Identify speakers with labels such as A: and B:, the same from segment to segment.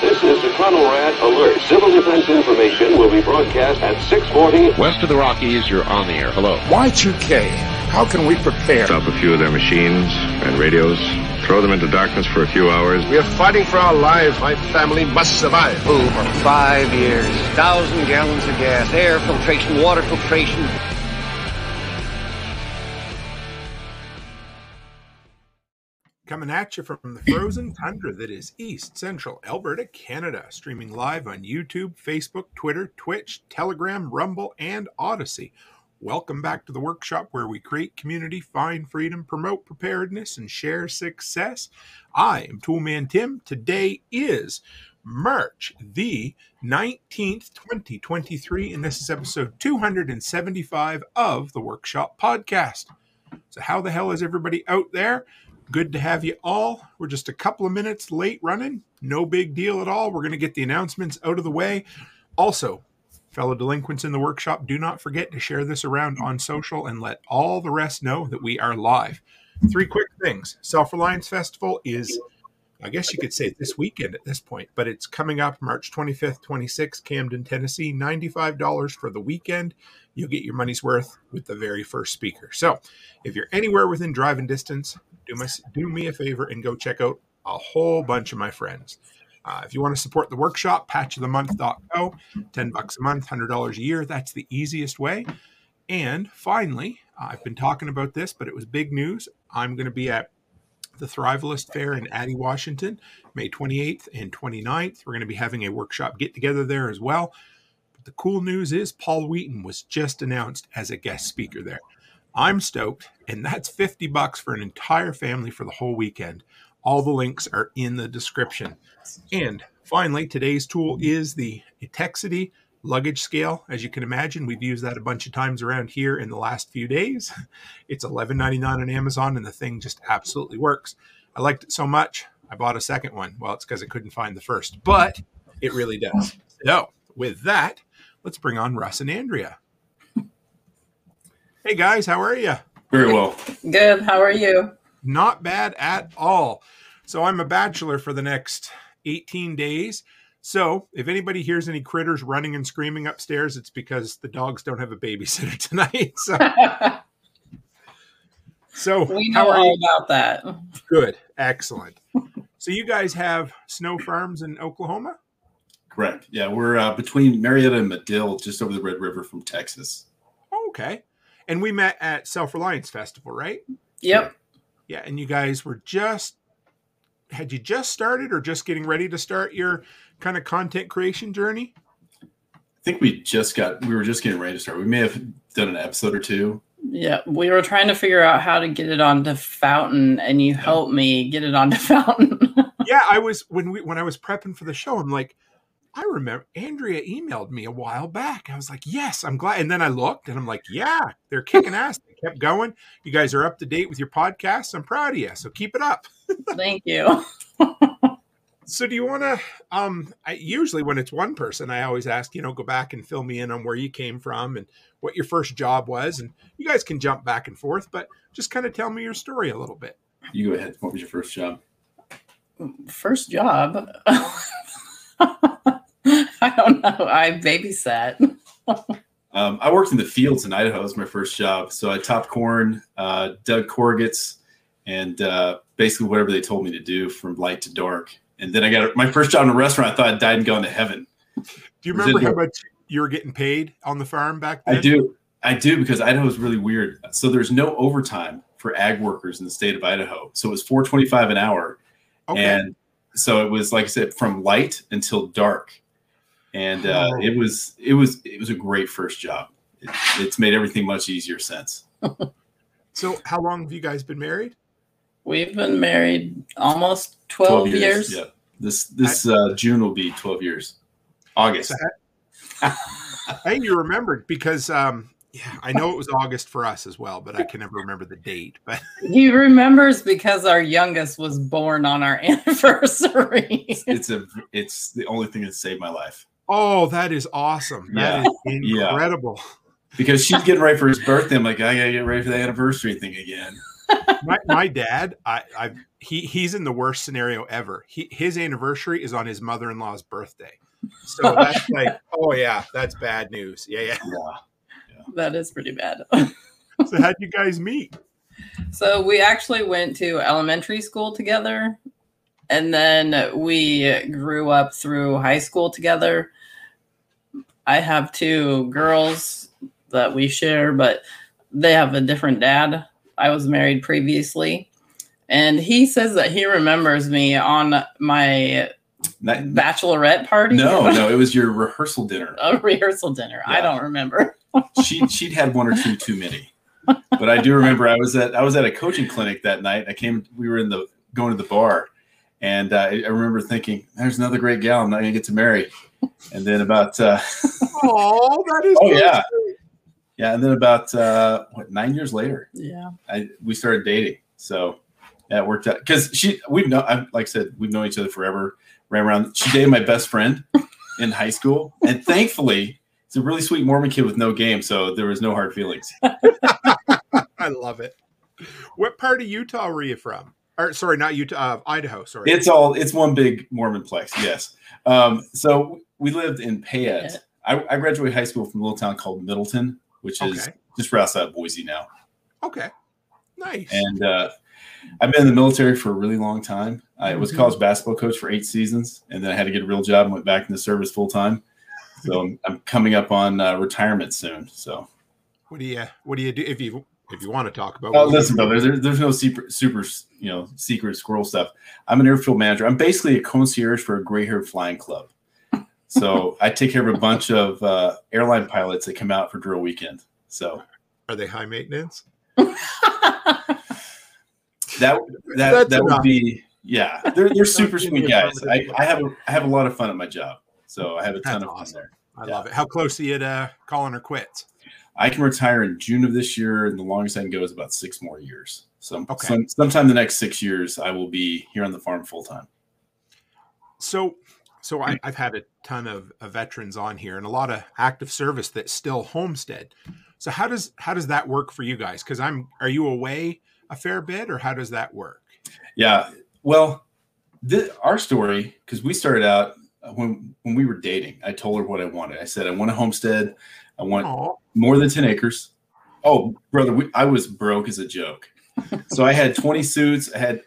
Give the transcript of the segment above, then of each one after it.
A: This is the Rat Alert. Civil defense information will be broadcast at 640.
B: West of the Rockies, you're on the air. Hello.
C: Y2K. How can we prepare?
D: Stop a few of their machines and radios. Throw them into darkness for a few hours.
E: We are fighting for our lives. My family must survive.
F: Over five years. Thousand gallons of gas, air filtration, water filtration.
G: Coming at you from the frozen tundra that is East Central Alberta, Canada. Streaming live on YouTube, Facebook, Twitter, Twitch, Telegram, Rumble, and Odysee. Welcome back to the workshop where we create community, find freedom, promote preparedness, and share success. I am Toolman Tim. Today is March the 19th, 2023, and this is episode 275 of the Workshop Podcast. So, how the hell is everybody out there? Good to have you all. We're just a couple of minutes late running. No big deal at all. We're going to get the announcements out of the way. Also, fellow delinquents in the workshop, do not forget to share this around on social and let all the rest know that we are live. Three quick things Self Reliance Festival is, I guess you could say this weekend at this point, but it's coming up March 25th, 26th, Camden, Tennessee. $95 for the weekend. You'll get your money's worth with the very first speaker. So if you're anywhere within driving distance, do, my, do me a favor and go check out a whole bunch of my friends. Uh, if you want to support the workshop, patchofthemonth.co, 10 bucks a month, $100 a year. That's the easiest way. And finally, I've been talking about this, but it was big news. I'm going to be at the Thrivalist Fair in Addy, Washington, May 28th and 29th. We're going to be having a workshop get together there as well. But the cool news is Paul Wheaton was just announced as a guest speaker there. I'm stoked, and that's 50 bucks for an entire family for the whole weekend. All the links are in the description. And finally, today's tool is the Etekcity luggage scale. As you can imagine, we've used that a bunch of times around here in the last few days. It's $11.99 on Amazon, and the thing just absolutely works. I liked it so much, I bought a second one. Well, it's because I couldn't find the first, but it really does. So, with that, let's bring on Russ and Andrea. Hey guys, how are you?
H: Very well.
I: Good. How are you?
G: Not bad at all. So I'm a bachelor for the next 18 days. So if anybody hears any critters running and screaming upstairs, it's because the dogs don't have a babysitter tonight. So, so
I: we know all about that.
G: Good. Excellent. so you guys have snow farms in Oklahoma?
H: Correct. Yeah, we're uh, between Marietta and Madill, just over the Red River from Texas.
G: Okay. And we met at Self Reliance Festival, right?
I: Yep.
G: Yeah, and you guys were just had you just started or just getting ready to start your kind of content creation journey?
H: I think we just got we were just getting ready to start. We may have done an episode or two.
I: Yeah, we were trying to figure out how to get it onto Fountain, and you helped me get it onto Fountain.
G: yeah, I was when we when I was prepping for the show. I'm like, I remember Andrea emailed me a while back. I was like, yes, I'm glad. And then I looked and I'm like, yeah, they're kicking ass. They kept going. You guys are up to date with your podcasts. I'm proud of you. So keep it up.
I: Thank you.
G: so do you want to, um, I, usually when it's one person, I always ask, you know, go back and fill me in on where you came from and what your first job was. And you guys can jump back and forth, but just kind of tell me your story a little bit.
H: You go ahead. What was your first job?
I: First job. I don't know. I babysat.
H: um, I worked in the fields in Idaho. It was my first job. So I topped corn, uh, dug corrugates, and uh, basically whatever they told me to do from light to dark. And then I got my first job in a restaurant. I thought I'd died and gone to heaven.
G: Do you remember how much you were getting paid on the farm back then?
H: I do. I do because Idaho is really weird. So there's no overtime for ag workers in the state of Idaho. So it was 425 an hour. Okay. And so it was like I said, from light until dark and uh, oh. it was it was it was a great first job. It, it's made everything much easier since.
G: so, how long have you guys been married?
I: We've been married almost twelve, 12 years. years.
H: Yeah, this this uh, June will be twelve years. August.
G: hey, you remembered because um, yeah, I know it was August for us as well, but I can never remember the date. But
I: he remembers because our youngest was born on our anniversary.
H: it's, it's a it's the only thing that saved my life.
G: Oh, that is awesome. That yeah. is incredible.
H: Yeah. Because she's getting ready for his birthday. I'm like, I gotta get ready for the anniversary thing again.
G: My, my dad, I, I he he's in the worst scenario ever. He his anniversary is on his mother in law's birthday, so that's like, oh yeah, that's bad news. Yeah, yeah.
H: Yeah.
I: That is pretty bad.
G: So how'd you guys meet?
I: So we actually went to elementary school together, and then we grew up through high school together. I have two girls that we share, but they have a different dad. I was married previously, and he says that he remembers me on my
H: Not-
I: bachelorette party.
H: no, no, it was your rehearsal dinner.
I: a rehearsal dinner. I don't remember.
H: She she'd had one or two too many. But I do remember I was at I was at a coaching clinic that night. I came we were in the going to the bar and uh, I I remember thinking, there's another great gal I'm not gonna get to marry. And then about uh,
G: Oh, that is.
H: Oh, yeah.
G: sweet.
H: Yeah, and then about uh, what nine years later,
I: Yeah.
H: I we started dating. So that worked out because she we've known I, like I said we've known each other forever. Ran around. She dated my best friend in high school, and thankfully, it's a really sweet Mormon kid with no game, so there was no hard feelings.
G: I love it. What part of Utah were you from? Or sorry, not Utah, uh, Idaho. Sorry.
H: It's all it's one big Mormon plex. Yes. Um, so we lived in Payette.
I: Yeah.
H: I, I graduated high school from a little town called Middleton, which is
G: Okay.
H: just right outside of Boise now.
G: okay. Nice.
H: And uh, I've been in the military for a really long time. I was
G: Mhm.
H: college basketball coach for eight seasons, and then I had to get a real job and went back into service full time. So I'm, I'm coming up on uh, retirement soon. So
G: what do you What do you do if you if you want to talk about?
H: Oh, listen, brother. There, there's no super, super, you know, secret squirrel stuff. I'm an airfield manager. I'm basically a concierge for a gray haired flying club. So I take care of a bunch of uh, airline pilots that come out for drill weekend. So
G: Are they high maintenance?
H: that that
G: That's
H: that would be yeah. They're they're super sweet guys. I. I have a I have a lot of fun at my job. So I have a ton
G: That's
H: of fun there.
G: I
H: Yeah.
G: love it. How close are you to calling her quits?
H: I can retire in June of this year, and the longest I can go is about six more years. So
G: Okay.
H: some, sometime the next six years, I will be here on the farm full time.
G: So, so I, I've had a ton of, of veterans on here and a lot of active service that still homestead. So how does how does that work for you guys? Because I'm are you away a fair bit, or how does that work?
H: Yeah. Well, th- our story, because we started out uh, when when we were dating, I told her what I wanted. I said I want a homestead. I want
G: Oh,
H: more than ten acres. Oh, brother, we, I was broke as a joke. so I had twenty suits. I had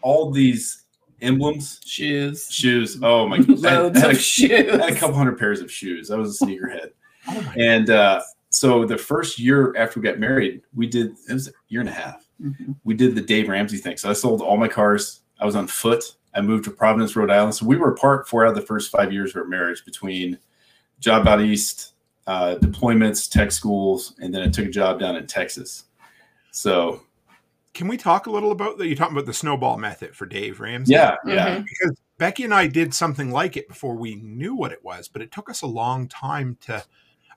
H: all these emblems,
I: Shoes.
H: shoes. Oh my! I had,
I: Loads
H: I had
I: of
H: a,
I: shoes.
H: I had a couple hundred pairs of shoes. I was a sneakerhead.
G: oh
H: And uh, so the first year after we got married, we did it was a year and a half.
I: Mhm.
H: We did the Dave Ramsey thing. So I sold all my cars. I was on foot. I moved to Providence, Rhode Island. So we were apart four out of the first five years of our marriage between job out east, uh, deployments, tech schools, and then I took a job down in Texas. So
G: Can we talk a little about that? You're talking about the snowball method for Dave Ramsey.
H: yeah, yeah,
I: Mhm.
G: because Becky and I did something like it before we knew what it was, but it took us a long time to.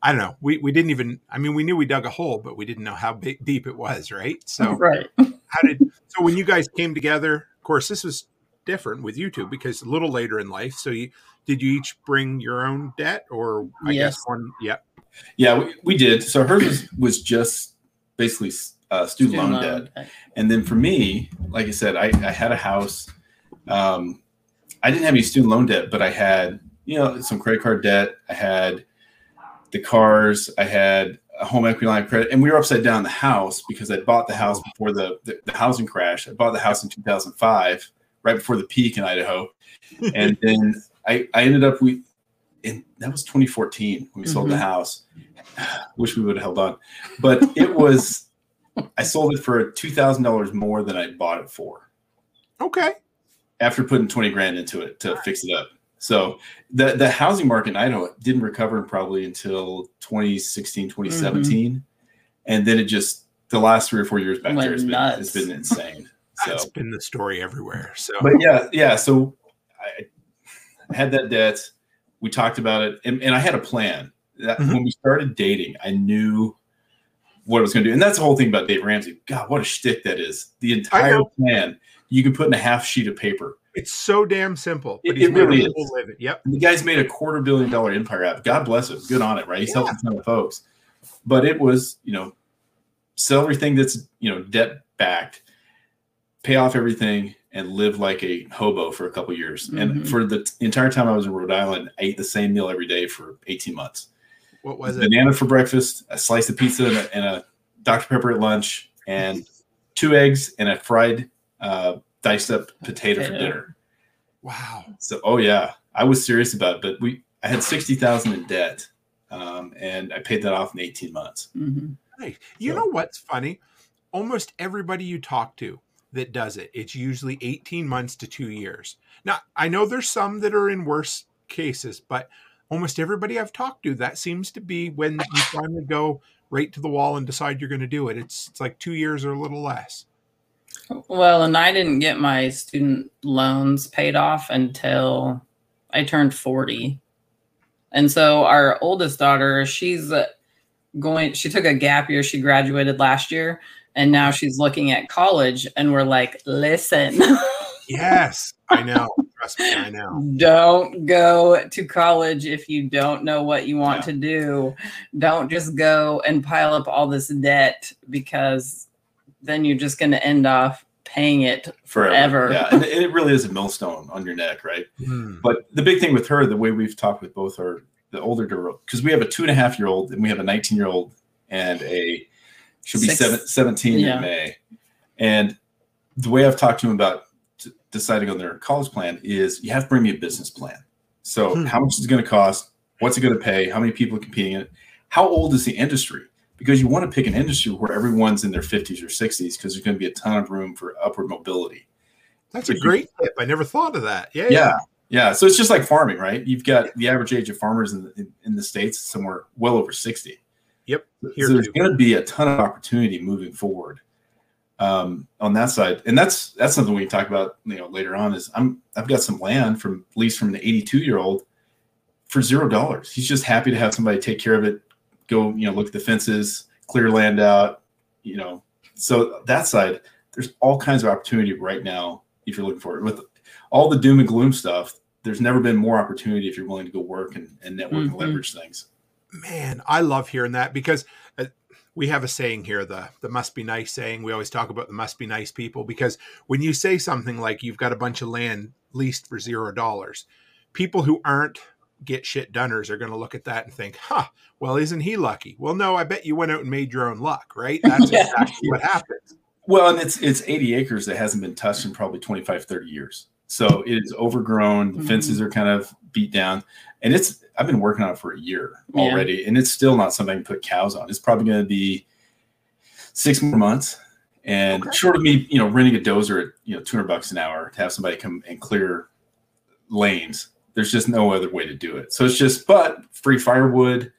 G: I don't know. We we didn't even. I mean, we knew we dug a hole, but we didn't know how big, deep it was, right? So
I: right.
G: how did so when you guys came together? Of course, this was different with you two because a little later in life. So you did you each bring your own debt, or I
I: Yes.
G: guess one? Yeah.
H: yeah. We, we did. So hers was, was just basically uh, student, loan debt. And then for me, like I said, I, I had a house. Um, I didn't have any student loan debt, but I had, you know, some credit card debt. I had the cars. I had a home equity line of credit, and we were upside down the house because I bought the house before the, the, the housing crash. I bought the house in 2005, right before the peak in Idaho, and then I, I ended up we, and that was 2014 when we sold the
I: Mhm.
H: house. Wish we would have held on, but it was. I sold it for two thousand dollars more than I bought it for
G: Okay.
H: after putting twenty grand into it to fix it up. So the the housing market in Idaho didn't recover probably until 2016, 2017. And then it just the last three or four years back
I: Went
H: there has been,
I: nuts.
H: it's been insane. So
G: That's been the story everywhere. So
H: but yeah, yeah. So I I had that debt. We talked about it, and, and I had a plan. That
G: Mhm.
H: when we started dating, I knew what I was going to do, and that's the whole thing about Dave Ramsey. God, what a shtick that is! The entire plan you can put in a half sheet of paper.
G: it's so damn simple. But
H: It-
G: he's
H: it really is.
G: living. Yep.
H: And the guy's made a quarter billion dollar empire out. God bless him. Good on it, right? He's helped a ton of folks. But it was, you know, sell everything that's you know debt backed, pay off everything, and live like a hobo for a couple years.
I: Mhm.
H: And for the entire time I was in Rhode Island, I ate the same meal every day for 18 months.
G: What was it?
H: Banana for breakfast, a slice of pizza, and a, and a Dr. Pepper at lunch, and two eggs and a fried uh, diced up potato for dinner.
G: Wow.
H: So, oh yeah, I was serious about it. But we, I had 60,000 in debt, um, and I paid that off in 18 months.
I: hmm
G: Nice. You
H: So-
G: know what's funny? Almost everybody you talk to that does it, it's usually 18 months to two years. Now, I know there's some that are in worse cases, but almost everybody I've talked to, that seems to be when you finally go right to the wall and decide you're going to do it. It's, it's like two years or a little less.
I: Well, and I didn't get my student loans paid off until I turned 40. And so our oldest daughter, she's uh, going, she took a gap year. She graduated last year and now she's looking at college. And we're like, listen,
G: Yes, I know. Trust me, I know.
I: don't go to college if you don't know what you want
H: Yeah.
I: to do. Don't just go and pile up all this debt because then you're just going to end off paying it forever.
H: Yeah, and it really is a millstone on your neck, right?
G: Hmm.
H: But the big thing with her, the way we've talked with both our the older girl, because we have a two and a half year old and we have a 19 year old and a she'll be
I: Six-
H: seven, 17
I: Yeah.
H: in May. And the way I've talked to him about t- deciding on their college plan is you have to bring me a business plan. So
G: Hmm.
H: how much is it going to cost? What's it going to pay? How many people are competing in it? How old is the industry? Because you want to pick an industry where everyone's in their 50s or 60s because there's going to be a ton of room for upward mobility.
G: That's a
H: If you-
G: great tip. I never thought of that. Yeah.
H: Yeah. Yeah. So it's just like farming, right? You've got the average age of farmers in the, in, in the States somewhere well over 60.
G: Yep.
H: So there's going to be a ton of opportunity moving forward um, on that side. And that's, that's something we can talk about, you know, later on is I'm, I've got some land from lease from an 82 year old for zero dollars. He's just happy to have somebody take care of it, go, you know, look at the fences, clear land out, you know, so that side, there's all kinds of opportunity right now if you're looking for it with all the doom and gloom stuff. There's never been more opportunity if you're willing to go work and, and network and
I: Mhm.
H: leverage things.
G: Man, I love hearing that because we have a saying here the the must be nice saying. We always talk about the must be nice people because when you say something like you've got a bunch of land leased for zero dollars, people who aren't get shit doners are going to look at that and think, "Huh, well, isn't he lucky?" Well, no, I bet you went out and made your own luck, right? That's
I: Yeah.
G: exactly what happens.
H: Well, and it's it's 80 acres that hasn't been touched in probably 25, 30 years. So it is overgrown. The
I: Mhm.
H: fences are kind of beat down. And it's I've been working on it for a year
I: Yeah.
H: already. And it's still not something I can put cows on. It's probably gonna be six more months. And
G: Okay.
H: short of me, you know, renting a dozer at you know 200 bucks an hour to have somebody come and clear lanes, there's just no other way to do it. So it's just, but free firewood,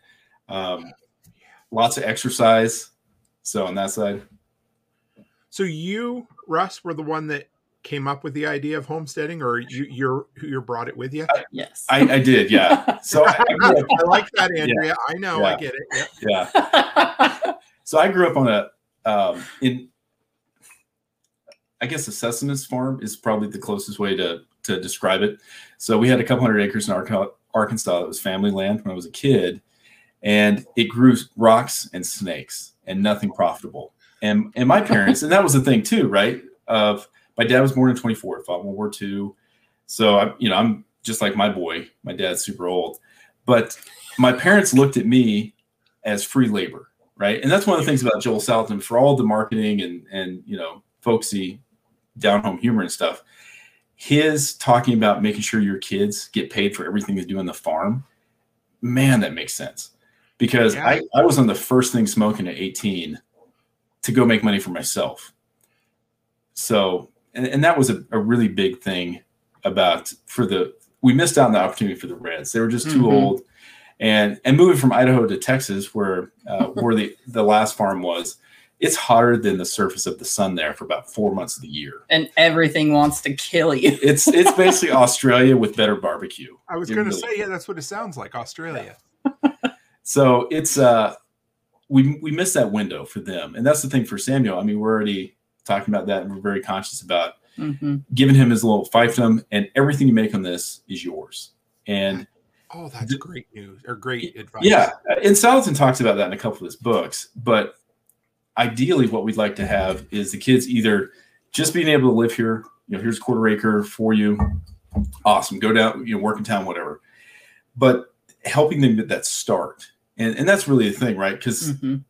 H: um, lots of exercise. So on that side,
G: So you, Russ, were the one that came up with the idea of homesteading, or you you're you brought it with you?
I: Yes.
H: I, I did, yeah. So I, I up,
G: I like that, Andrea. I know, I get it. Yep.
H: yeah. So I grew up on a um, in, I guess a sustenance farm is probably the closest way to to describe it. So we had a couple hundred acres in Arkansas that was family land when I was a kid, and it grew rocks and snakes and nothing profitable. And and my parents, and that was the thing too, right? Of my dad was born in 24, fought World War II. So I, you know, I'm just like my boy. My dad's super old, but my parents looked at me as free labor, right? And that's one of the things about Joel Salatin for all the marketing and and you know folksy down home humor and stuff. His talking about making sure your kids get paid for everything they do on the farm, man, that makes sense. Because
G: Yeah.
H: I, I was on the first thing smoking at 18 to go make money for myself. So, and, and that was a, a really big thing about for the, we missed out on the opportunity for the Reds. They were just too
I: Mhm.
H: old. And, and moving from Idaho to Texas, where, uh, where the, the last farm was, it's hotter than the surface of the sun there for about four months of the year.
I: and everything wants to kill you.
H: It's, it's basically Australia with better barbecue.
G: I was going to
H: really-
G: say, yeah, that's what it sounds like, Australia.
H: So it's uh we we missed that window for them. And that's the thing for Samuel. I mean, we're already talking about that and we're very conscious about
I: Mhm.
H: giving him his little fiefdom and everything you make on this is yours. And
G: Oh, that's great news or great advice.
H: yeah, and Salatin talks about that in a couple of his books, but ideally, what we'd like to have is the kids either just being able to live here. You know, here's a quarter acre for you. Awesome. Go down, you know, work in town, whatever. But helping them get that start. And, and that's really the thing, right? Because,
I: Mhm.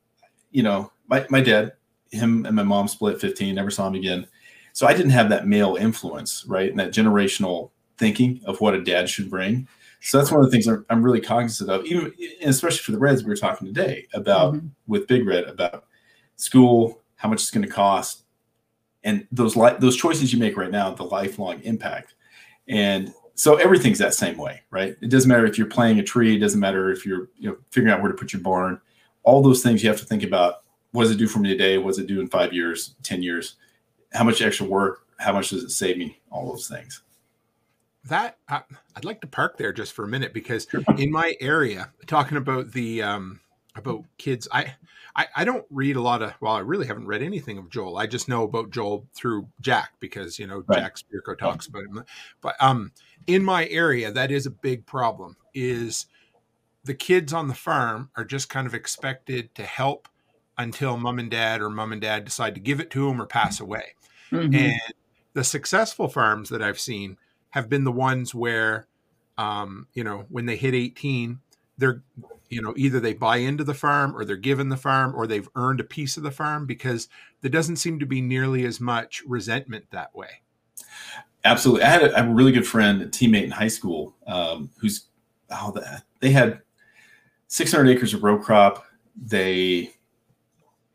H: you know, my, my dad, him and my mom split 15, never saw him again. So I didn't have that male influence, right? And that generational thinking of what a dad should bring. So that's one of the things I'm, I'm really cognizant of, even especially for the Reds we were talking today about
I: Mhm.
H: with Big Red about school, how much it's going to cost, and those li- those choices you make right now, the lifelong impact. And so everything's that same way, right? It doesn't matter if you're planting a tree, it doesn't matter if you're you know figuring out where to put your barn. All those things you have to think about. What does it do for me today? What does it do in five years, ten years? How much extra work? How much does it save me? All those things.
G: that I, I'd like to park there just for a minute because in my area, talking about the um, about kids, I, I I don't read a lot of. Well, I really haven't read anything of Joel. I just know about Joel through Jack because you know
H: Right.
G: Jack Spirko talks about him. But um, in my area, that is a big problem. Is the kids on the farm are just kind of expected to help until mom and dad or mom and dad decide to give it to them or pass away.
I: Mhm.
G: And the successful farms that I've seen have been the ones where, um, you know, when they hit 18, they're, you know, either they buy into the farm or they're given the farm or they've earned a piece of the farm because there doesn't seem to be nearly as much resentment that way.
H: Absolutely. I had a, I have a really good friend, a teammate in high school, um, who's oh, the, they had 600 acres of row crop. They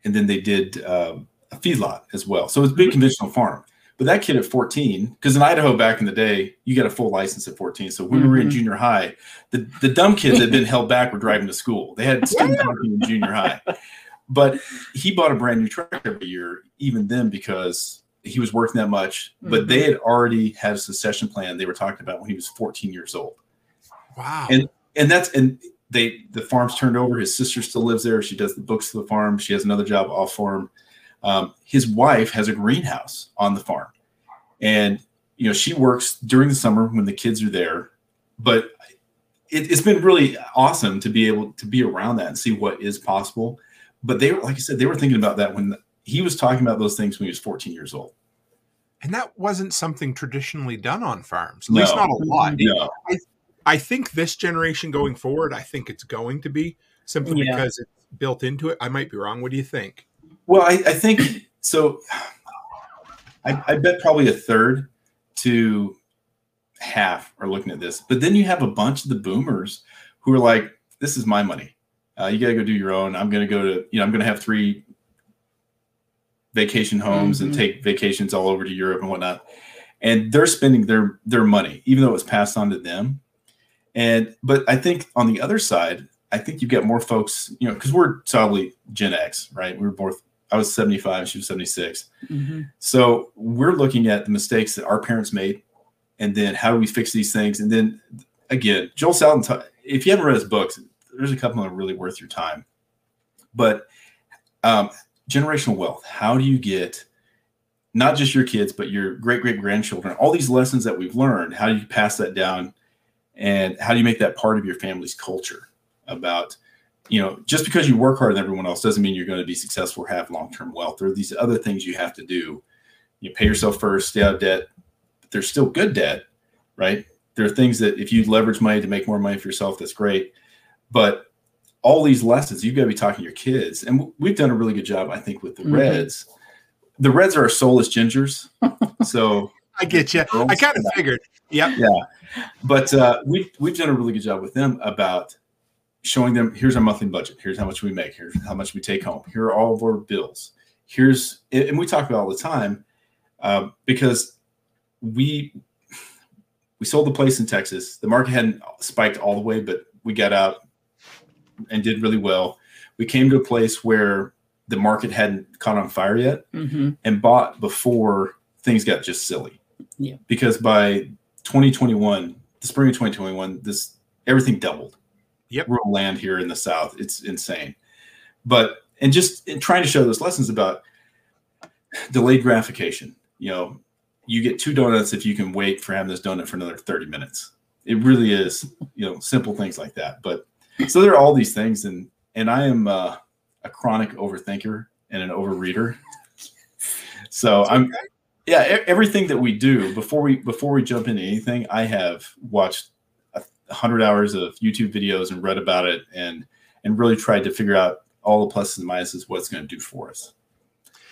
H: and then they did um, a feedlot as well. So it's a big conventional farm. But that kid at 14, because in Idaho back in the day, you got a full license at 14. So when we were in
I: Mhm.
H: junior high, the, the dumb kids that had been held back were driving to school. They had student parking in junior high. But he bought a brand new truck every year, even then, because he was working that much. But
I: Mhm.
H: they had already had a succession plan they were talking about when he was 14 years old
G: Wow.
H: And- and that's and they the farm's turned over. His sister still lives there. She does the books for the farm. She has another job off farm. Um, his wife has a greenhouse on the farm. And you know she works during the summer when the kids are there. But it, it's been really awesome to be able to be around that and see what is possible. But they were like i said they were thinking about that when he was talking about those things when he was 14 years old.
G: And that wasn't something traditionally done on farms, at least not a lot.
H: no.
G: I think this generation going forward, I think it's going to be simply
I: Yeah.
G: because it's built into it. I might be wrong. What do you think?
H: Well, I, I think so. I, I bet probably a third to half are looking at this, but then you have a bunch of the boomers who are like, "This is my money. Uh, you got to go do your own. I'm going to go to you know I'm going to have three vacation homes and
I: Mhm.
H: take vacations all over to Europe and whatnot." And they're spending their their money, even though it's passed on to them. And but I think on the other side, I think you get more folks, you know, because we're solidly Gen X, right? We were both. I was 75, she was 76.
I: Mhm.
H: So we're looking at the mistakes that our parents made, and then how do we fix these things? And then again, Joel Salatin, ta- if you haven't read his books, there's a couple that are really worth your time. But um, generational wealth, how do you get not just your kids, but your great great grandchildren, all these lessons that we've learned, how do you pass that down? And how do you make that part of your family's culture about you know, just because you work harder than everyone else doesn't mean you're going to be successful or have long-term wealth. There are these other things you have to do. You pay yourself first, stay out of debt. But there's still good debt, right? There are things that if you leverage money to make more money for yourself, that's great. But all these lessons, you've got to be talking to your kids. And we've done a really good job, I think, with the
I: Mhm.
H: Reds. The Reds are our soulless gingers. So
G: I get you. I kind of figured. Yep. Yeah.
H: But uh, we we've done a really good job with them about showing them here's our monthly budget here's how much we make here's how much we take home here are all of our bills here's and we talk about all the time uh, because we we sold the place in texas the market hadn't spiked all the way but we got out and did really well we came to a place where the market hadn't caught on fire yet
I: Mhm.
H: and bought before things got just silly.
I: Yeah.
H: Because by 2021, the spring of 2021, this everything doubled.
G: Yep.
H: Rural land here in the South, it's insane. But and just in trying to show those lessons about delayed gratification. You know, you get two donuts if you can wait for having this donut for another 30 minutes. It really is, you know, simple things like that. But so there are all these things, and and I am uh, a chronic overthinker, and an overreader. So I'm yeah, everything that we do before we before we jump into anything, I have watched a hundred hours of YouTube videos and read about it and and really tried to figure out all the pluses and minuses what it's going to do for us.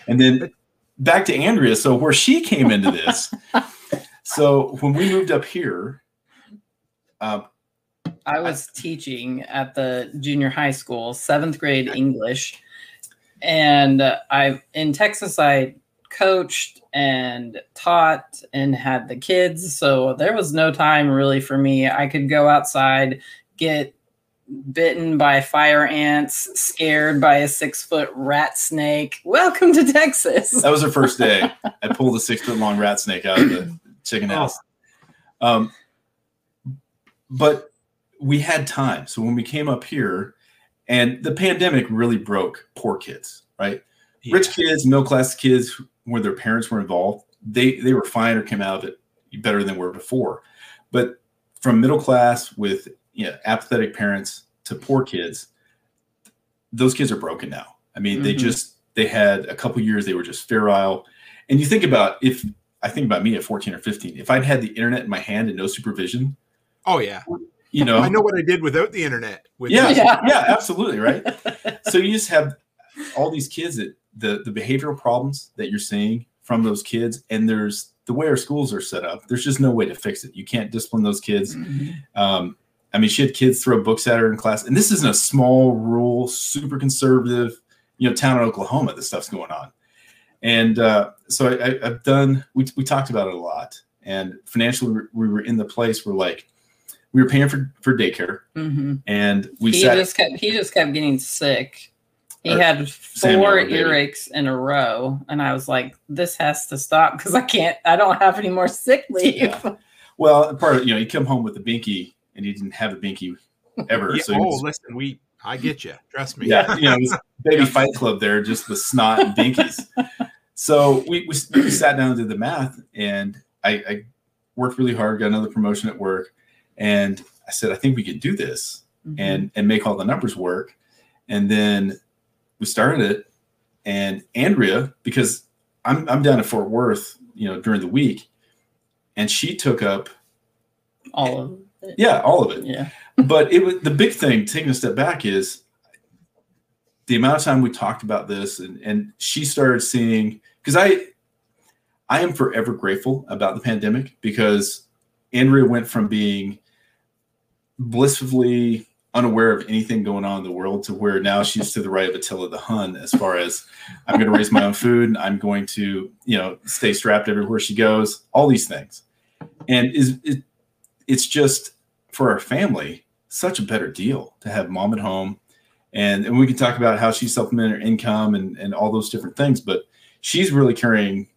H: And then back to Andrea. So where she came into this. so when we moved up here, um,
I: I was teaching at the junior high school, seventh grade English, and uh, I in Texas I coached and taught and had the kids, so there was no time really for me. I could go outside, get bitten by fire ants, scared by a six foot rat snake. Welcome to Texas.
H: that was her first day. I pulled a six foot long rat snake out of the chicken house. Um, but we had time. So when we came up here, and the pandemic really broke poor kids, right?
G: Yeah.
H: Rich kids, middle class kids, where their parents were involved, they they were fine or came out of it better than were before. But from middle class with you know, apathetic parents to poor kids, those kids are broken now. I mean, they
I: Mhm.
H: just they had a couple years they were just sterile. And you think about if I think about me at 14 or 15, if I'd had the internet in my hand and no supervision,
G: Oh yeah,
H: you know,
G: I know what I did without the internet. With
H: yeah,
I: Yeah.
H: yeah, absolutely, right. so you just have all these kids that the the behavioral problems that you're seeing from those kids, and there's the way our schools are set up. There's just no way to fix it. You can't discipline those kids.
I: Mhm.
H: Um, I mean, she had kids throw books at her in class, and this isn't a small, rural, super conservative, you know, town in Oklahoma. This stuff's going on, and uh, so I, I've done. We we talked about it a lot, and financially, we- we were in the place where like we were paying for for daycare,
I: Mhm.
H: and we
I: he
H: sat.
I: just kept he just kept getting sick. He had four
H: maybe.
I: earaches in a row, and I was like, "This has to stop because I can't. I don't have any more sick leave."
H: Yeah. Well, part of you know, you come home with a binky, and he didn't have a binky ever.
G: Yeah,
H: so
G: oh,
H: was-
G: listen, we I get you. Trust me.
H: yeah, you know, it was baby fight club there, just with snot and binkies. so we, we, we sat down and did the math, and I, I worked really hard, got another promotion at work, and I said, I think we could do this
I: Mhm.
H: and and make all the numbers work. And then we started it, and Andrea, because I'm I'm down in Fort Worth, you know, during the week, and she took up
I: all of it.
H: yeah all of it
I: Yeah.
H: but it was the big thing taking a step back is the amount of time we talked about this and and she started seeing because i i am forever grateful about the pandemic because andrea went from being blissfully unaware of anything going on in the world to where now she's to the right of attila the hun as far as i'm going to raise my own food. I'm going to you know stay strapped everywhere she goes. All these things. And is it, it's just for our family such a better deal to have mom at home. And, and we can talk about how she supplemented her income and, and all those different things but she's really carrying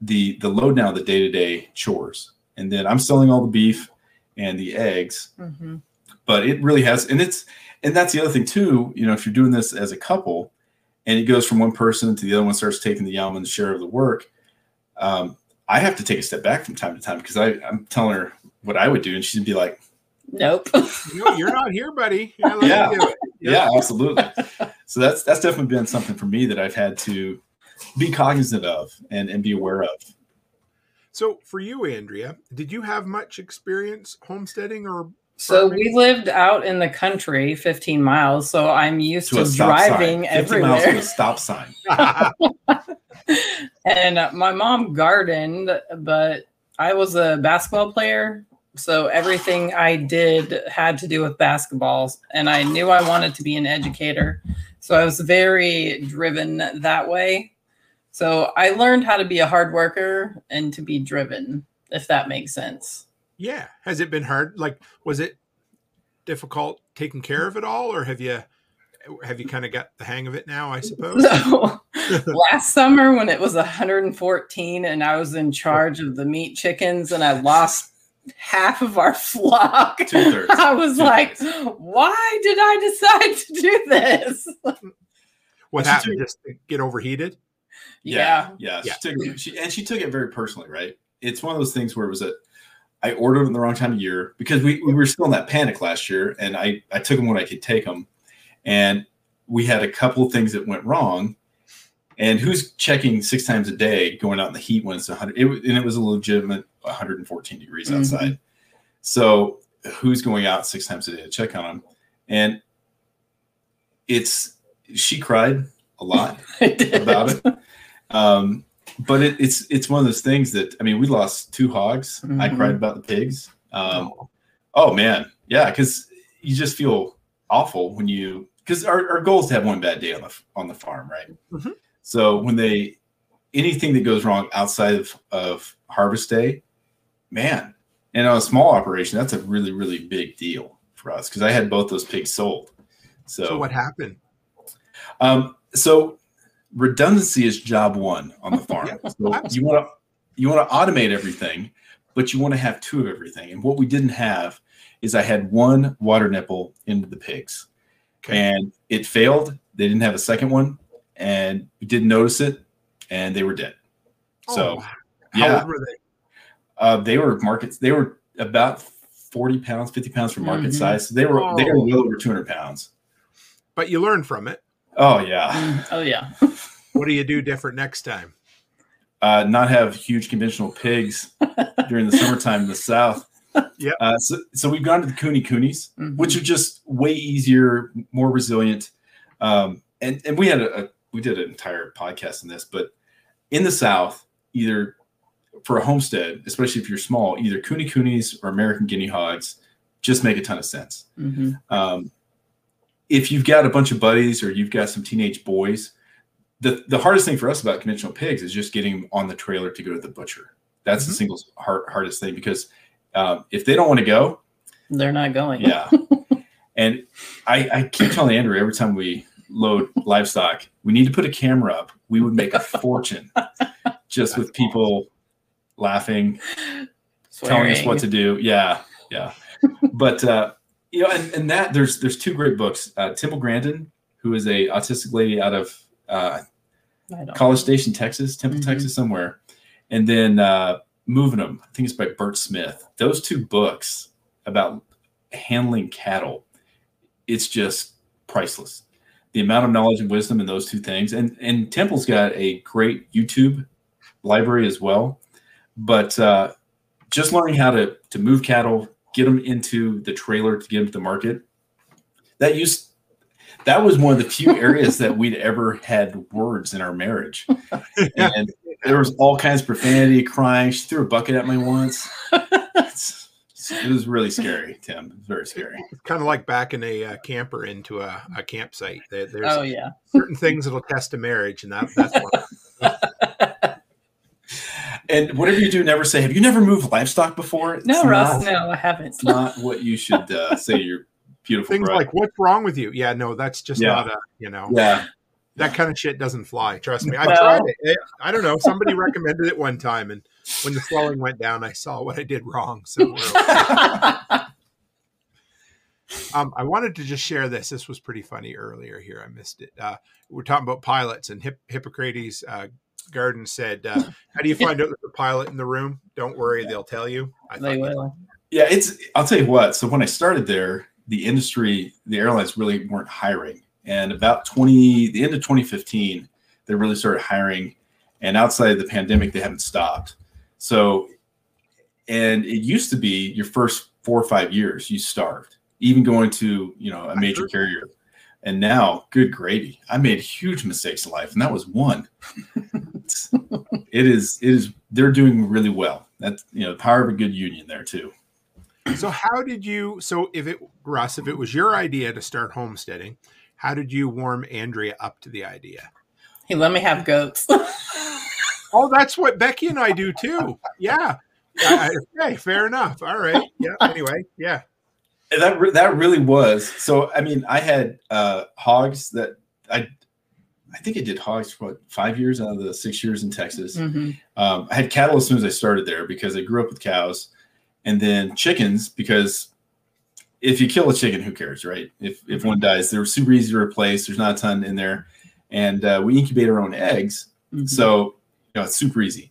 H: the the load now the day-to-day chores. And then i'm selling all the beef and the eggs
I: hmm
H: but it really has and it's and that's the other thing too you know if you're doing this as a couple and it goes from one person to the other one starts taking the yeoman's share of the work um, i have to take a step back from time to time because I, i'm telling her what i would do and she'd be like
I: Nope.
G: you, you're not here, buddy. Yeah,
H: Yeah.
G: me do it.
H: yeah absolutely so that's that's definitely been something for me that i've had to be cognizant of and, and be aware of
G: So for you, Andrea, did you have much experience homesteading or
I: So we lived out in the country, 15 miles. So I'm used
H: to
I: to, driving
H: sign 50 miles to a stop sign
I: and uh, my mom gardened, but I was a basketball player. So everything I did had to do with basketballs. And I knew I wanted to be an educator. So I was very driven that way. So I learned how to be a hard worker and to be driven, if that makes sense.
G: Yeah. Has it been hard? Like, was it difficult taking care of it all, or have you have you kind of got the hang of it now? I suppose.
I: So last summer when it was 114 and I was in charge of the meat chickens and I lost half of our flock,
H: Two-thirds.
I: I was like, why did I decide to do this?
G: What
H: She
G: happened?
H: took-
G: Just to get overheated?
I: Yeah.
H: yeah,
G: Yeah.
H: She took it, she, and she took it very personally, right? It's one of those things where it was a, I ordered them the wrong time of year because we, we were still in that panic last year, and I I took them when I could take them, and we had a couple of things that went wrong, And who's checking six times a day, going out in the heat when it's 100? It, and it was a legitimate 114 degrees
I: Mhm.
H: outside. So who's going out six times a day to check on them? And it's she cried a lot about it. Um, but it, it's it's one of those things that I mean, we lost two hogs. I
I: Mhm.
H: cried about the pigs. Um, oh man, yeah, because you just feel awful when you because our, our goal is to have one bad day on the on the farm, right?
G: Mhm.
H: So when they anything that goes wrong outside of, of harvest day, man, and on a small operation, that's a really really big deal for us because I had both those pigs sold. So,
G: So what happened?
H: um, so redundancy is job one on the farm.
G: Yeah,
H: so you want to you want to automate everything, but you want to have two of everything. And what we didn't have is I had one water nipple into the pigs,
G: Okay.
H: and it failed. They didn't have a second one, and we didn't notice it, and they were dead. So
G: Oh, how
H: yeah,
G: old were they?
H: uh, they were markets. They were about forty pounds, fifty pounds for market
I: Mhm.
H: size. So they were they were
G: Oh.
H: well over two hundred pounds.
G: But you learn from it.
H: Oh yeah.
I: Oh yeah.
G: What do you do different next time?
H: uh, not have huge conventional pigs during the summertime in the south.
G: Yeah.
H: Uh, so, so we've gone to the Kune Kunes,
I: Mhm.
H: which are just way easier, more resilient. Um, and and we had a, a we did an entire podcast on this, but in the south, either for a homestead, especially if you're small, either Kune Kunes or American Guinea Hogs just make a ton of sense
I: hmm
H: um, if you've got a bunch of buddies or you've got some teenage boys, the, the hardest thing for us about conventional pigs is just getting them on the trailer to go to the butcher. That's the
G: Mhm.
H: single hard, hardest thing because um, if they don't want to go,
I: They're not going.
H: yeah. and I, I keep telling Andrea every time we load livestock, we need to put a camera up. We would make a fortune just with people laughing, telling us what to do. Yeah, yeah. but uh, you know, and, and that there's there's two great books. Uh, Temple Grandin, who is a autistic lady out of uh, College Station, Texas, Temple,
I: Mhm.
H: Texas, somewhere, and then uh, Moving Them. I think it's by Burt Smith. Those two books about handling cattle, it's just priceless. The amount of knowledge and wisdom in those two things, and and Temple's got a great YouTube library as well. But uh, just learning how to to move cattle, get them into the trailer to get them to the market, that used that was one of the few areas that we'd ever had words in our marriage. And there was all kinds of profanity, crying. She threw a bucket at me once. It's- it was really scary, Tim. It was very scary.
G: It's kind of like backing a uh, camper into a, a campsite. There, there's
I: Oh yeah.
G: certain things that'll test a marriage, and that, that's one.
H: And whatever you do, never say, "Have you never moved livestock before?" It's
I: No, Russ.
H: not-
I: No, I haven't.
H: It's not what you should uh, say to your beautiful
G: things
H: bride.
G: like "What's wrong with you?" Yeah, no, that's just
H: Yeah.
G: not a you know
H: yeah,
G: that kind of shit doesn't fly. Trust me, I've
I: Well-
G: tried it. I don't know. Somebody recommended it one time, and when the swelling went down, I saw what I did wrong. So. Um, I wanted to just share this. This was pretty funny earlier here. I missed it. Uh, we're talking about pilots, and Hip- Hippocrates uh, Garden said, uh, "How do you find out there's a pilot in the room? Don't worry, they'll tell you." I
I: they
G: thought-
I: will.
H: yeah. It's. I'll tell you what. So when I started there, the industry, the airlines really weren't hiring, and about twenty, the end of 2015, they really started hiring, and outside of the pandemic, they haven't stopped. So, and it used to be your first four or five years, you starved, even going to you know a major carrier. And now, good gravy. I made huge mistakes in life, and that was one. It's- it is. It is. They're doing really well. That's you know, the power of a good union there too.
G: So how did you? So if it Russ, if it was your idea to start homesteading, how did you warm Andrea up to the idea?
I: He let me have goats.
G: Oh, that's what Becky and I do too. Yeah. I- I- okay, fair enough. All right. Yeah. Anyway, yeah.
H: That that really was. So I mean, I had uh, hogs that I. I think I did hogs for what five years out of the six years in Texas.
I: Mhm.
H: Um, I had cattle as soon as I started there because I grew up with cows, and then chickens because if you kill a chicken, who cares, right? If if one dies, they're super easy to replace. There's not a ton in there, and uh, we incubate our own eggs,
I: Mhm.
H: so you know it's super easy.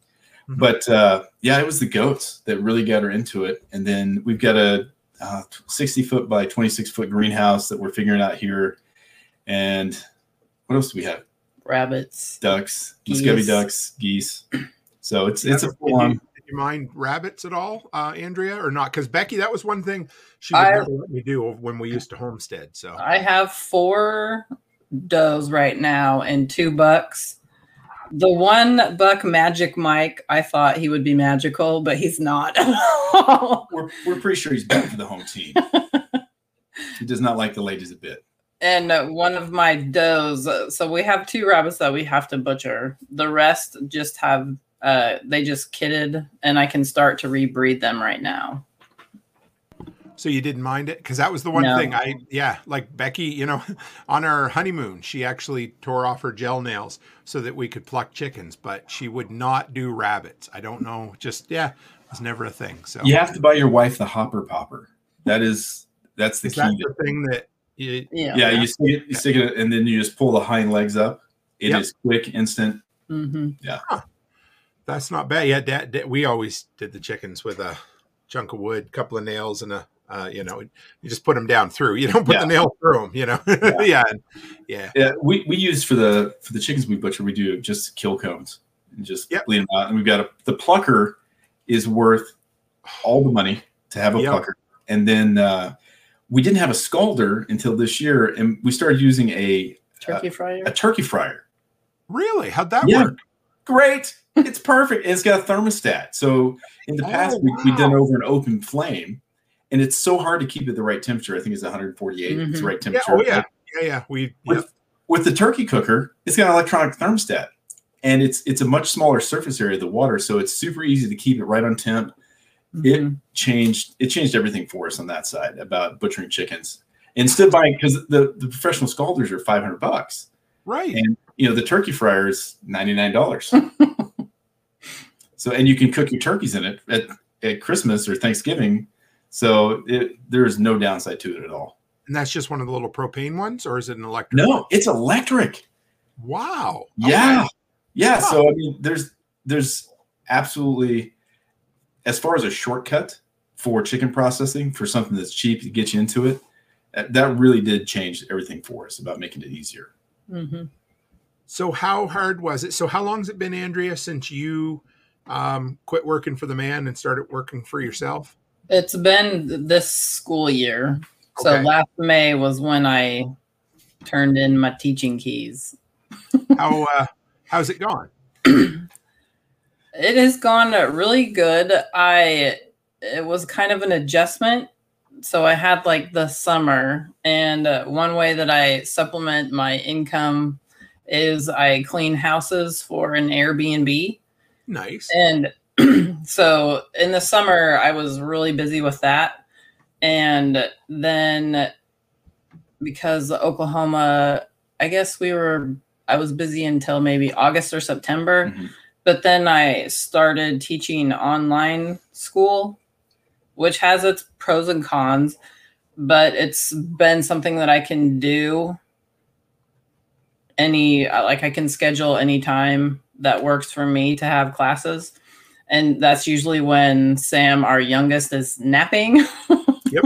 G: Mhm.
H: But uh, yeah, it was the goats that really got her into it, and then we've got a uh, 60 foot by 26 foot greenhouse that we're figuring out here, and what else do we have?
I: Rabbits,
H: ducks, Muscovy ducks, geese. So it's it's a
G: Did
H: full
G: you,
H: on.
G: did you mind rabbits at all, uh, Andrea, or not? Because Becky, that was one thing she would
I: I-
G: never let me do when we used to homestead. So
I: I have four does right now and two bucks. The one buck, Magic Mike, I thought he would be magical, but he's not.
H: We're, we're pretty sure he's back for the home team. he does not like the ladies a bit.
I: And uh, one of my does. uh, So we have two rabbits that we have to butcher. The rest just have uh they just kidded and I can start to rebreed them right now.
G: So you didn't mind it because that was the one
I: No.
G: thing I yeah like Becky you know on our honeymoon she actually tore off her gel nails so that we could pluck chickens but she would not do rabbits I don't know just yeah it was never a thing so
H: You have to buy your wife the hopper popper. That is that's the
G: is
H: key.
G: that the thing that you,
I: Yeah.
H: yeah, you stick it, you stick it, and then you just pull the hind legs up. It is
G: Yep.
H: quick, instant.
I: hmm
G: that's not bad yeah dad, dad- we always did the chickens with a chunk of wood couple of nails and a uh, you know you just put them down through you don't put
H: Yeah.
G: the nail through them you know yeah and- yeah
H: Yeah, we, we use for the for the chickens we butcher, we do just kill cones and just
G: Yep.
H: bleed them out. And we've got a the plucker is worth all the money to have a
G: Yep.
H: plucker. And then uh, we didn't have a scalder until this year, and we started using a
I: Turkey fryer.
H: a turkey fryer.
G: really how'd that
H: Yeah.
G: work
H: Great, it's perfect. And it's got a thermostat. So in the past,
G: Oh,
H: we, we've done over an open flame, and it's so hard to keep it the right temperature. I think it's 148. It's the
I: Mhm.
H: right
G: yeah
H: temperature.
G: oh yeah yeah yeah we yeah.
H: with with the turkey cooker, it's got an electronic thermostat, and it's it's a much smaller surface area of the water, so it's super easy to keep it right on temp. It
I: Mhm.
H: changed it changed everything for us on that side about butchering chickens. Instead of buying because the, the professional scalders are five hundred bucks,
G: right
H: and you know the turkey fryer is ninety nine dollars. so and you can cook your turkeys in it at, at Christmas or Thanksgiving. So it, there is no downside to it at all.
G: and that's just one of the little propane ones or is it an electric
H: No, it's electric.
G: wow
H: Yeah.
G: Okay.
H: Yeah.
G: Huh.
H: So I mean, there's there's absolutely as far as a shortcut for chicken processing for something that's cheap to get you into it, that- that really did change everything for us about making it easier.
I: Mhm.
G: So how hard was it? So how long has it been, Andrea, since you um, quit working for the man and started working for yourself?
I: It's been this school year. So
G: Okay.
I: last May was when I turned in my teaching keys.
G: How uh, how's it gone?
I: It has gone really good. I it was kind of an adjustment. So I had like the summer, and uh, one way that I supplement my income is I clean houses for an Airbnb.
G: Nice.
I: And so in the summer, I was really busy with that. And then because Oklahoma, I guess we were, I was busy until maybe August or September.
H: Mhm.
I: But then I started teaching online school, which has its pros and cons, but it's been something that I can do any like I can schedule any time that works for me to have classes. And that's usually when Sam, our youngest, is napping. Yep.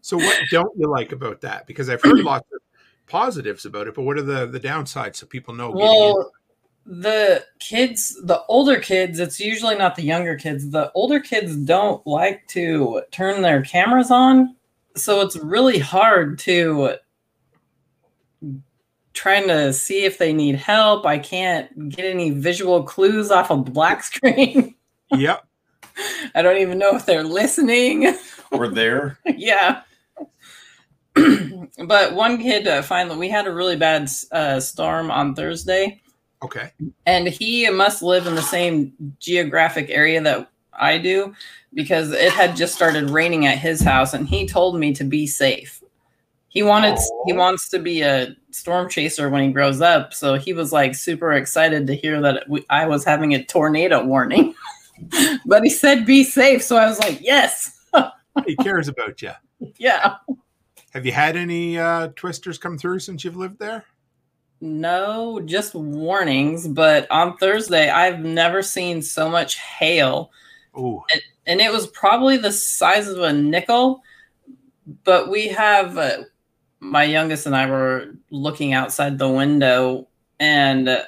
G: So what don't you like about that? Because I've heard lots of positives about it, but what are the the downsides so people know? getting
I: well, the kids, the older kids, it's usually not the younger kids. The older kids don't like to turn their cameras on. So it's really hard to trying to see if they need help. I can't get any visual clues off a black screen.
G: Yep.
I: I don't even know if they're listening.
H: Or there.
I: yeah. but one kid uh, finally, we had a really bad uh, storm on Thursday,
G: Okay.
I: and he must live in the same geographic area that I do because it had just started raining at his house, and he told me to be safe. He wanted he wants to be a storm chaser when he grows up, so he was like super excited to hear that we, I was having a tornado warning. but he said be safe, so I was like, yes,
G: He cares about you.
I: yeah.
G: Have you had any uh, twisters come through since you've lived there?
I: No, just warnings. But on Thursday, I've never seen so much hail.
G: Oh,
I: And it was probably the size of a nickel. But we have, uh, my youngest and I were looking outside the window and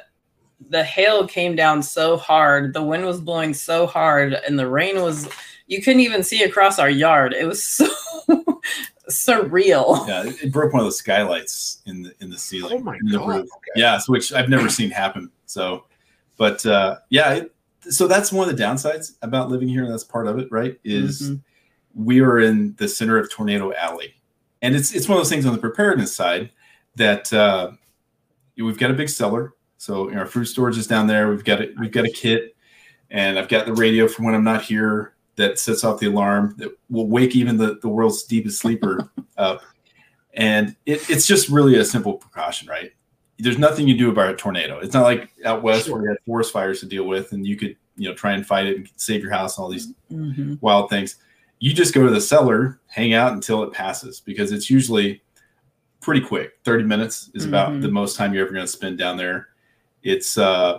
I: the hail came down so hard, the wind was blowing so hard, and the rain was you couldn't even see across our yard. It was so surreal.
H: Yeah, it, it broke one of the skylights in the in the ceiling.
G: Oh my
H: in the
G: God,
H: roof.
G: okay.
H: Yeah, which I've never seen happen. So, but uh, yeah, it, so that's one of the downsides about living here, and that's part of it, right? Is
I: Mhm.
H: we are in the center of Tornado Alley, and it's it's one of those things on the preparedness side that uh, we've got a big cellar. So our food storage is down there. We've got it. We've got a kit, and I've got the radio for when I'm not here that sets off the alarm that will wake even the, the world's deepest sleeper up. And it, it's just really a simple precaution, right? There's nothing you do about a tornado. It's not like out west where you had forest fires to deal with, and you could you know try and fight it and save your house and all these
I: Mhm.
H: wild things. You just go to the cellar, hang out until it passes because it's usually pretty quick. 30 minutes is about
I: Mhm.
H: the most time you're ever going to spend down there. It's uh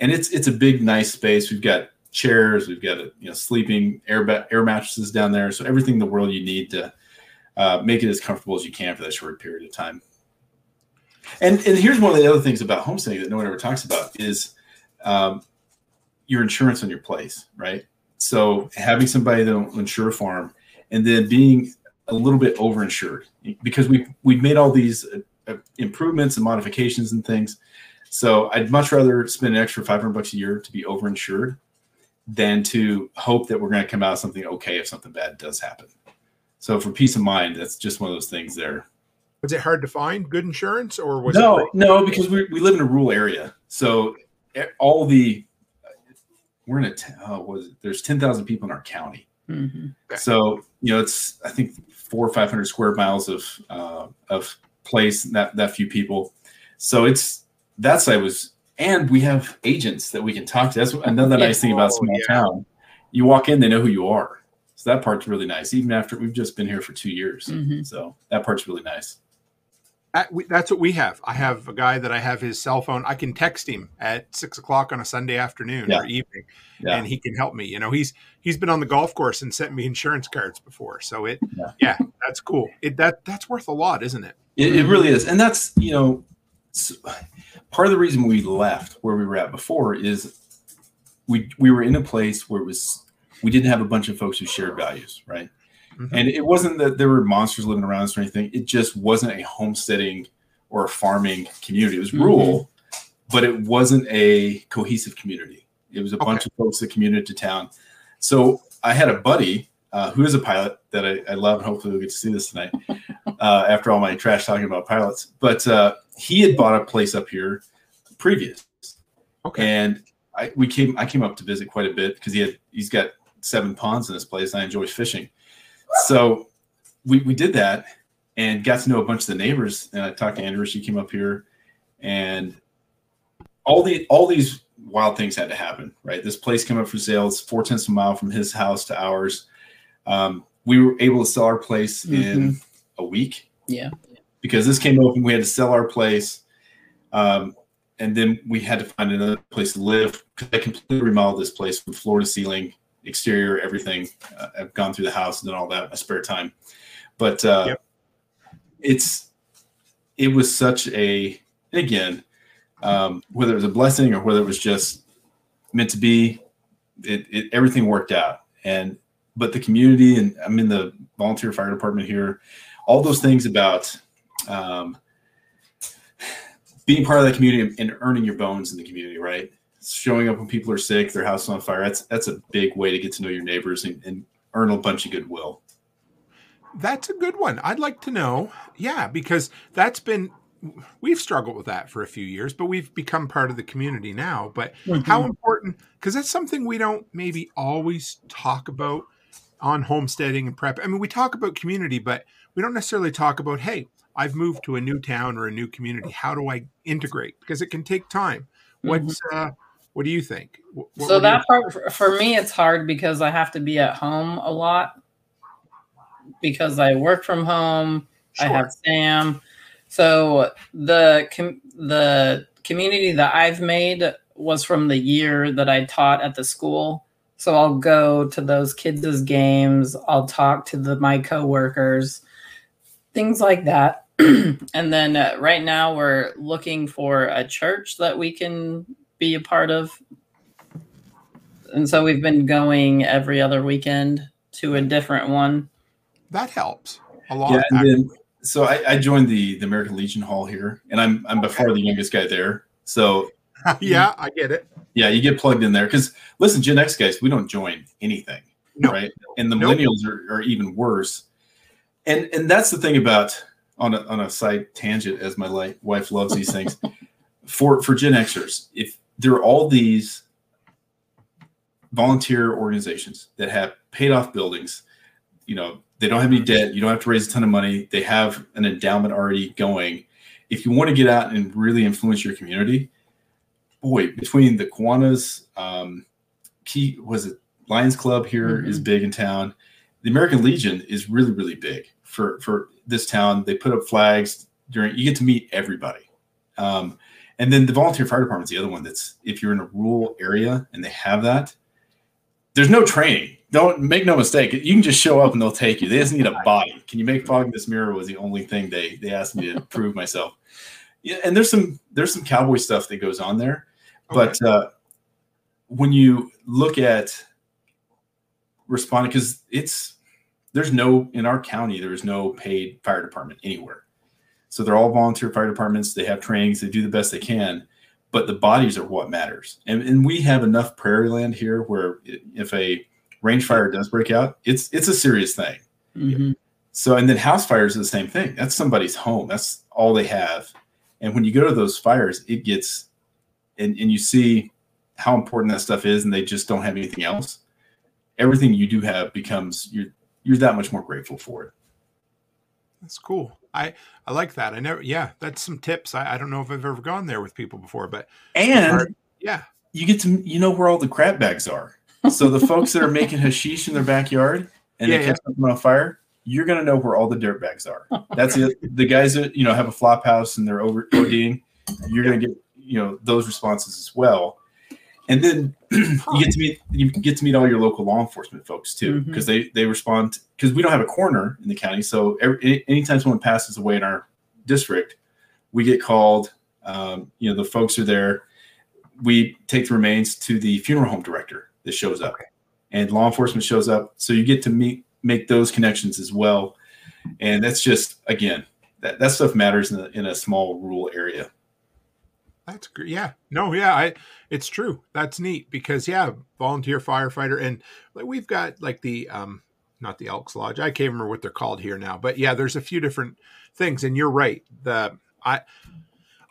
H: and it's it's a big nice space. We've got chairs, we've got a, you know sleeping air ba- air mattresses down there. So everything in the world you need to uh, make it as comfortable as you can for that short period of time. And and here's one of the other things about homesteading that no one ever talks about is um, your insurance on your place, right? So having somebody that will insure a farm, and then being a little bit overinsured because we we've made all these uh, uh, improvements and modifications and things. So I'd much rather spend an extra 500 bucks a year to be overinsured than to hope that we're going to come out of something okay if something bad does happen. So for peace of mind, that's just one of those things there.
G: Was it hard to find good insurance, or was
H: no,
G: it?
H: no, because we, we live in a rural area. So all the we're in a t- oh, what is it? there's 10,000 people in our county.
I: Mhm.
H: So you know, it's I think four or five hundred square miles of uh, of place that that few people. So it's that side was, and we have agents that we can talk to. That's another nice thing about
G: Oh,
H: small
G: yeah.
H: town. You walk in, they know who you are. So that part's really nice. Even after we've just been here for two years,
I: Mhm.
H: so that part's really nice.
G: That- we- That's what we have. I have a guy that I have his cell phone. I can text him at six o'clock on a Sunday afternoon
H: Yeah.
G: or evening,
H: Yeah.
G: and he can help me. You know, he's he's been on the golf course and sent me insurance cards before. So it,
H: Yeah.
G: yeah, that's cool. It that that's worth a lot, isn't it?
H: It, it really is, and that's you know, s part of the reason we left where we were at before is we we were in a place where it was we didn't have a bunch of folks who shared values, right?
G: Mhm.
H: And it wasn't that there were monsters living around us or anything. It just wasn't a homesteading or a farming community. It was
I: Mhm.
H: rural, but it wasn't a cohesive community. It was a bunch of folks that commuted to town. So I had a buddy uh, who is a pilot that I, I love, and hopefully we'll get to see this tonight uh, after all my trash talking about pilots. But uh, he had bought a place up here previous,
G: Okay.
H: and I we came I came up to visit quite a bit because he had he's got seven ponds in this place. And I enjoy fishing, so we we did that and got to know a bunch of the neighbors. And I talked to Andrea. She came up here, and all the all these wild things had to happen. Right, this place came up for sale. It's four tenths of a mile from his house to ours. Um, we were able to sell our place in a week
I: Yeah.
H: because this came open. We had to sell our place. Um, and then we had to find another place to live because I completely remodeled this place from floor to ceiling, exterior, everything. Uh, I've gone through the house and done all that in my spare time. But uh,
G: Yep.
H: it's it was such a again, um, whether it was a blessing or whether it was just meant to be, it, it everything worked out. And but the community and I'm in the volunteer fire department here, all those things about um, being part of that community and earning your bones in the community, right? Showing up when people are sick, their house is on fire. That's that's a big way to get to know your neighbors and, and earn a bunch of goodwill.
G: That's a good one. I'd like to know. Yeah, because that's been we've struggled with that for a few years, but we've become part of the community now. But how important because that's something we don't maybe always talk about on homesteading and prep. I mean, we talk about community, but we don't necessarily talk about, hey, I've moved to a new town or a new community. How do I integrate? Because it can take time. What's uh what do you think? What
I: so
G: you-
I: that part for- for me it's hard because i have to be at home a lot because i work from home i have sam so the com- the community that i've made was from the year that i taught at the school so i'll go to those kids' games i'll talk to the my coworkers things like that and then uh, right now we're looking for a church that we can be a part of. And so we've been going every other weekend to a different one.
G: That helps a lot.
H: Yeah, and then, so I, I joined the the American Legion Hall here, and I'm I'm by far the youngest guy there. So
G: yeah, I get it.
H: Yeah, you get plugged in there because listen, Gen X guys, we don't join anything,
G: No.
H: right? And the
G: Nope.
H: millennials are, are even worse. And and that's the thing about on a on a side tangent, as my li- wife loves these things. for for Gen Xers, if there are all these volunteer organizations that have paid off buildings, you know, they don't have any debt, you don't have to raise a ton of money, they have an endowment already going. If you want to get out and really influence your community, boy, between the Kiwanis, um, key was it Lions Club here is
I: Mhm.
H: big in town. The American Legion is really, really big for for this town. They put up flags during. You get to meet everybody, um, and then the volunteer fire department's the other one. That's if you're in a rural area and they have that, there's no training. Don't make no mistake. You can just show up and they'll take you. They just need a body. Can you make fogging this mirror? Was the only thing they they asked me to prove myself. Yeah, and there's some there's some cowboy stuff that goes on there, but uh, when you look at responding, because it's there's no in our county there's no paid fire department anywhere, so they're all volunteer fire departments. They have trainings. They do the best they can, but the bodies are what matters. And, and we have enough prairie land here where if a range fire does break out, it's it's a serious thing.
I: Mhm.
H: So, and then house fires are the same thing. That's somebody's home. That's all they have. And when you go to those fires, it gets, and, and you see how important that stuff is, and they just don't have anything else. Everything you do have becomes you're you're that much more grateful for it.
G: That's cool. I I like that. I never. Yeah, that's some tips. I, I don't know if I've ever gone there with people before, but
H: And
G: yeah,
H: you get to you know where all the crap bags are. So the folks that are making hashish in their backyard and
G: Yeah,
H: they
G: yeah.
H: catch something on fire, you're gonna know where all the dirt bags are. That's it. The guys that you know have a flop house and they're over ODing, you're gonna get you know those responses as well. And then you get to meet you get to meet all your local law enforcement folks too, because they they respond because we don't have a coroner in the county. So every, anytime someone passes away in our district, we get called. Um, you know the folks are there. We take the remains to the funeral home director that shows up, and law enforcement shows up. So you get to meet make those connections as well, and that's just again that, that stuff matters in a, in a small rural area.
G: That's great. Yeah, no, yeah, I it's true. That's neat because yeah, volunteer firefighter, and like we've got like the um not the Elks Lodge. I can't remember what they're called here now, but yeah, there's a few different things. And you're right. The I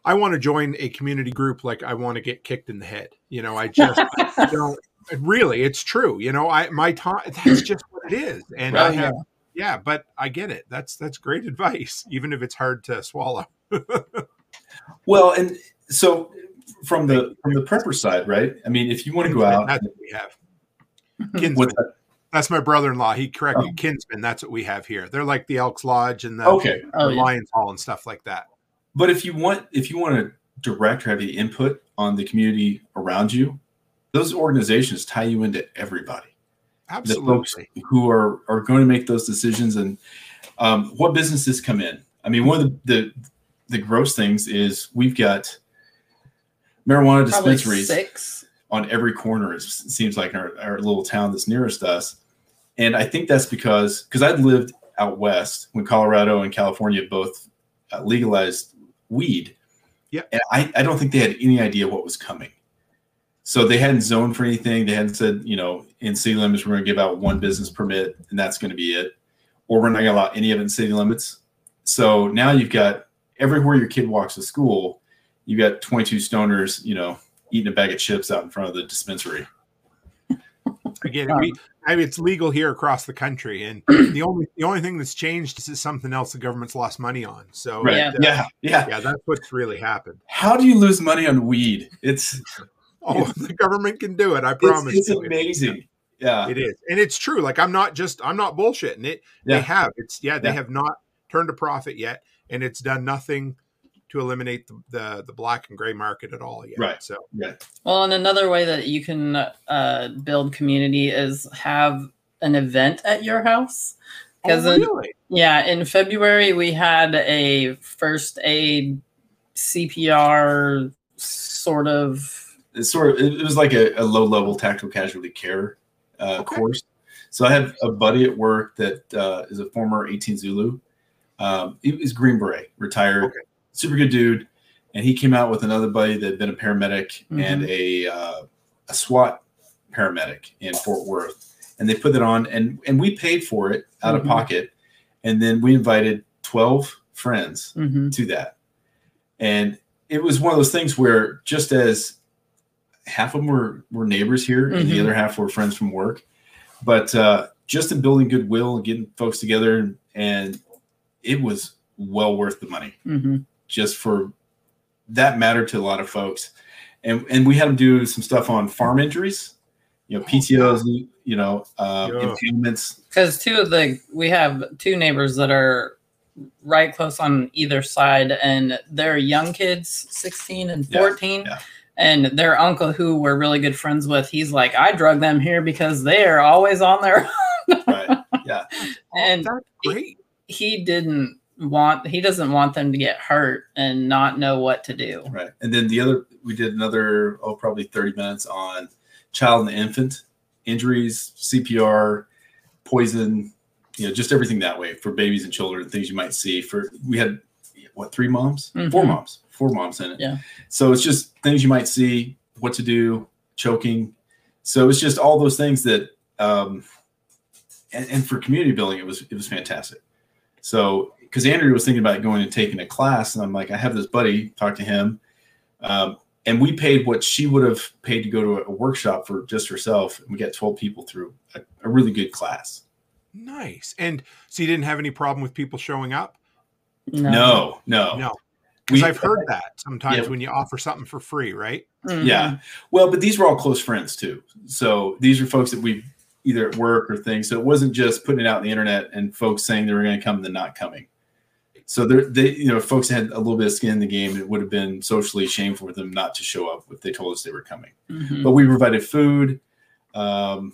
G: I want to join a community group like I want to get kicked in the head. You know, I just I don't really. It's true. You know, I my time that's just what it is, and I
I: Right,
G: have yeah, but I get it. That's that's great advice, even if it's hard to swallow.
H: Well, and so from the from the prepper side, right? I mean, if you want to go out,
G: That's what we have. Kinsman.
H: that?
G: That's my brother-in-law. He corrected
H: Oh.
G: Kinsman. That's what we have here. They're like the Elks Lodge and the,
H: Okay,
I: Oh,
G: the
I: yeah.
G: Lions Hall and stuff like that.
H: but if you want if you want to direct or have the input on the community around you, those organizations tie you into everybody. the folks
G: Absolutely.
H: who are are going to make those decisions and um, what businesses come in. I mean, one of the, the the gross things is we've got marijuana
I: Probably
H: dispensaries
I: six.
H: on every corner. It seems like in our, our little town that's nearest us, and I think that's because because I'd lived out west when Colorado and California both uh, legalized weed.
G: Yeah.
H: and I, I don't think they had any idea what was coming. So they hadn't zoned for anything. They hadn't said, you know, in city limits, we're going to give out one business permit and that's going to be it. Or we're not going to allow any of it in city limits. So now you've got everywhere your kid walks to school, you got 22 stoners, you know, eating a bag of chips out in front of the dispensary.
G: Again, we, I mean, it's legal here across the country, and the only the only thing that's changed is something else the government's lost money on. So
H: Right.
I: Yeah.
G: uh,
H: Yeah. Yeah.
G: yeah, that's what's really happened.
H: How do you lose money on weed? It's
G: Oh, the government can do it. I promise.
H: it's
G: you.
H: amazing. Yeah.
G: It is, and it's true. Like I'm not just I'm not bullshitting it.
H: Yeah.
G: They have. It's yeah. They
H: Yeah.
G: have not turned a profit yet, and it's done nothing to eliminate the the, the black and gray market at all yet.
H: Right.
G: So
H: Yeah.
I: Well, and another way that you can uh, build community is have an event at your house. Because
G: Oh,
I: in-
G: really?
I: yeah, in February we had a first aid CPR sort of.
H: It's sort of it was like a, a low level tactical casualty care uh,
G: Okay.
H: course. So I have a buddy at work that uh, is a former 18 Zulu. Um, he was Green Beret, retired,
G: Okay.
H: Super good dude, and he came out with another buddy that had been a paramedic
I: Mhm.
H: and a uh, a SWAT paramedic in Fort Worth, and they put it on, and and we paid for it out
I: Mhm.
H: of pocket, and then we invited 12 friends
I: Mhm.
H: to that. And it was one of those things where just as half of them were, were neighbors here and the
I: Mhm.
H: other half were friends from work, but uh, just in building goodwill and getting folks together and, and it was well worth the money
I: Mhm.
H: Just for that mattered to a lot of folks. And, and we had them do some stuff on farm injuries, you know, PTOs, you know, uh,
G: Yeah.
H: impairments.
I: Because two of the we have two neighbors that are right close on either side, and they're young kids, sixteen and fourteen.
H: yeah.
I: And their uncle, who we're really good friends with, he's like, I drug them here because they are always on their. Own.
H: right. Yeah.
I: and
G: That's great.
I: he didn't want, he doesn't want them to get hurt and not know what to do.
H: Right. And then the other, we did another, oh, probably 30 minutes on child and infant injuries, CPR, poison, you know, just everything that way for babies and children, things you might see. For we had what, three moms? Four
I: Mhm.
H: moms, four moms in it.
I: Yeah.
H: So it's just things you might see, what to do, choking. So it's just all those things that, um, and, and for community building, it was, it was fantastic. So, because Andrea was thinking about going and taking a class, and I'm like, I have this buddy, talk to him. Um, and we paid what she would have paid to go to a workshop for just herself. And we got 12 people through a, a really good class.
G: Nice. And so you didn't have any problem with people showing up?
I: No.
H: No, no.
G: No. Because
H: We-
G: I've heard that sometimes
H: Yeah.
G: when you offer something for free, right?
I: Mhm.
H: Yeah. Well, but these were all close friends too. So these are folks that we either at work or things. So it wasn't just putting it out on the internet and folks saying they were going to come and then not coming. So there, they, you know, folks had a little bit of skin in the game. It would have been socially shameful for them not to show up if they told us they were coming.
I: Mhm.
H: But we provided food. Um,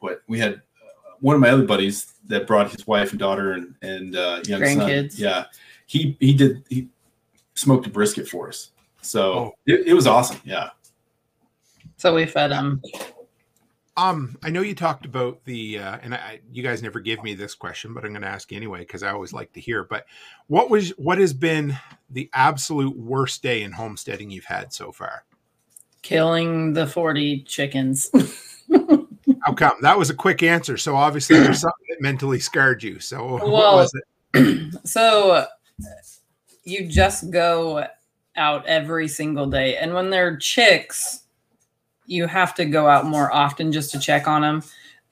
H: what we had, uh, one of my other buddies that brought his wife and daughter and and uh, young
I: Grandkids.
H: son. Yeah, he he did he smoked a brisket for us. So
G: Oh.
H: it, it was awesome. Yeah.
I: So we fed him.
G: Um, I know you talked about the, uh, and I, you guys never give me this question, but I'm going to ask you anyway because I always like to hear. But what was, what has been the absolute worst day in homesteading you've had so far?
I: killing the 40 chickens.
G: How come? That was a quick answer. So obviously there's something that mentally scarred you. So what was it?
I: so you just go out every single day. And when they're chicks, you have to go out more often just to check on them.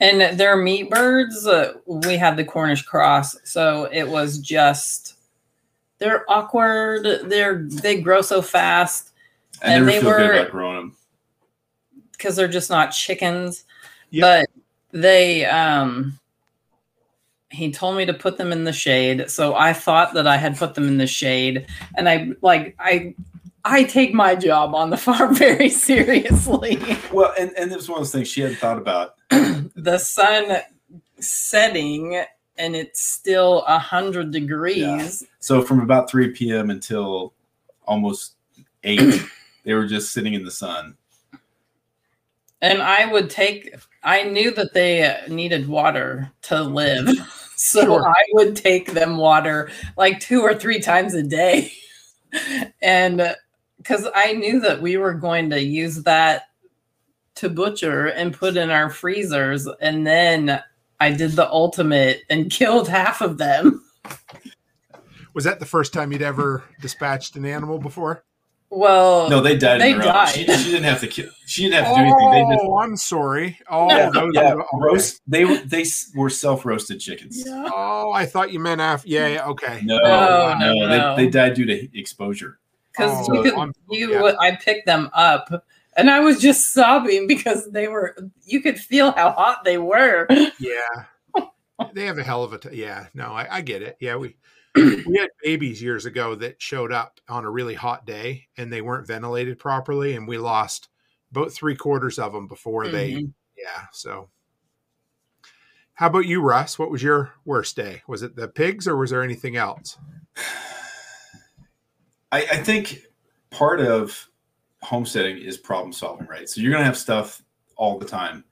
I: And they're meat birds. Uh, we had the Cornish cross. So it was just, they're awkward. They're, they grow so fast
H: I
I: And they were-
H: growing them.
I: because they're just not chickens.
G: Yep.
I: But they um he told me to put them in the shade. So I thought that I had put them in the shade. And I like I I take my job on the farm very seriously.
H: Well, and and it was one of those things she hadn't thought about.
I: the sun setting and it's still a hundred degrees.
H: So from about 3 p.m. until almost eight, they were just sitting in the sun.
I: And I would take, I knew that they needed water to live. So
G: Sure.
I: I would take them water like two or three times a day. and because I knew that we were going to use that to butcher and put in our freezers. And then I did the ultimate and killed half of them.
G: Was that the first time you'd ever dispatched an animal before?
I: Well,
H: No, they died.
I: They
H: on their own. She,
I: died.
H: she didn't have to kill. She didn't have to do anything. They just
G: Oh, I'm sorry. Oh,
I: No.
G: those
H: yeah,
G: okay.
H: roast. They were they were self roasted chickens.
I: Yeah.
G: Oh, I thought you meant after. Yeah, yeah, okay.
H: No,
I: No,
H: no,
I: no, no.
H: They, they died due to exposure.
I: Because
G: Oh,
I: you could
G: I'm-
I: you
G: yeah.
I: I picked them up and I was just sobbing because they were you could feel how hot they were.
G: Yeah. They have a hell of a t- yeah. No, I, I get it. Yeah, we we had babies years ago that showed up on a really hot day and they weren't ventilated properly, and we lost about three quarters of them before they
I: Mhm.
G: yeah. So How about you, Russ? What was your worst day? Was it the pigs or was there anything else?
H: I, I think part of homesteading is problem solving, right? So you're gonna have stuff all the time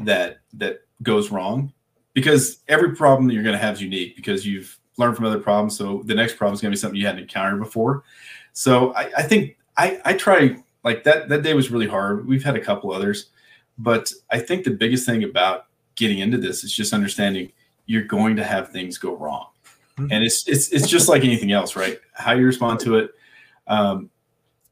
H: that that goes wrong because every problem that you're gonna have is unique because you've learned from other problems. So the next problem is gonna be something you hadn't encountered before. So I, I think I, I try like that that day was really hard. We've had a couple others, but I think the biggest thing about getting into this is just understanding you're going to have things go wrong. Mm-hmm. And it's it's it's just like anything else, right? How you respond to it. Um,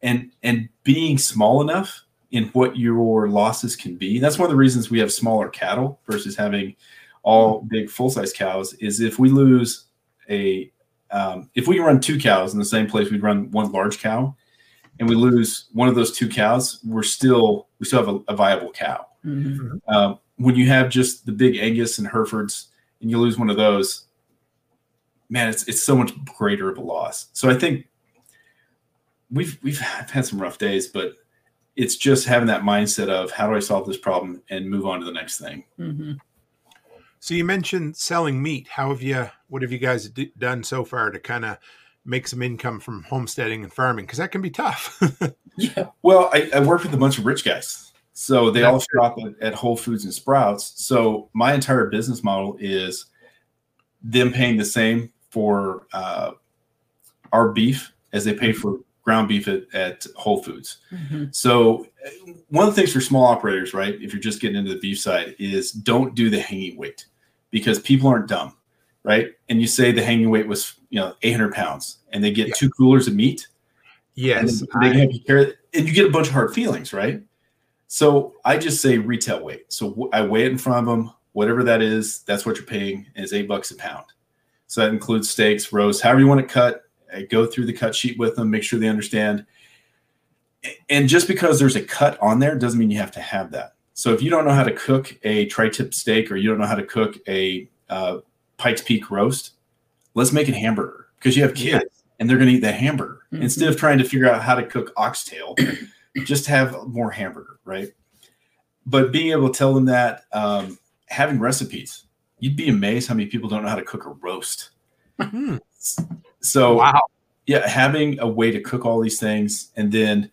H: and and being small enough in what your losses can be. That's one of the reasons we have smaller cattle versus having all big full size cows. Is if we lose a um, if we run two cows in the same place, we'd run one large cow, and we lose one of those two cows, we're still we still have a, a viable cow. Mm-hmm. Um, when you have just the big Angus and Herefords, and you lose one of those, man, it's it's so much greater of a loss. So I think we've we've had some rough days, but it's just having that mindset of how do I solve this problem and move on to the next thing.
I: Mm-hmm.
G: So you mentioned selling meat. How have you? What have you guys d- done so far to kind of make some income from homesteading and farming? Because that can be tough.
H: yeah. Well, I, I work with a bunch of rich guys, so they That's all shop at, at Whole Foods and Sprouts. So my entire business model is them paying the same for uh, our beef as they pay for ground beef at, at Whole Foods. Mm-hmm. So one of the things for small operators, right, if you're just getting into the beef side, is don't do the hanging weight because people aren't dumb, right? And you say the hanging weight was you know 800 pounds, and they get yeah. two coolers of meat.
G: Yes,
H: they I, have you carry, and you get a bunch of hard feelings, right? So I just say retail weight. So I weigh it in front of them, whatever that is. That's what you're paying. Is eight bucks a pound. So that includes steaks, roasts, however you want to cut I go through the cut sheet with them, make sure they understand. And just because there's a cut on there doesn't mean you have to have that. So if you don't know how to cook a tri-tip steak or you don't know how to cook a uh, Pikes Peak roast, let's make it hamburger because you have kids and they're going to eat that hamburger mm-hmm. instead of trying to figure out how to cook oxtail. just have more hamburger, right? But being able to tell them that, um, having recipes, you'd be amazed how many people don't know how to cook a roast. Mm-hmm. So wow. yeah, having a way to cook all these things and then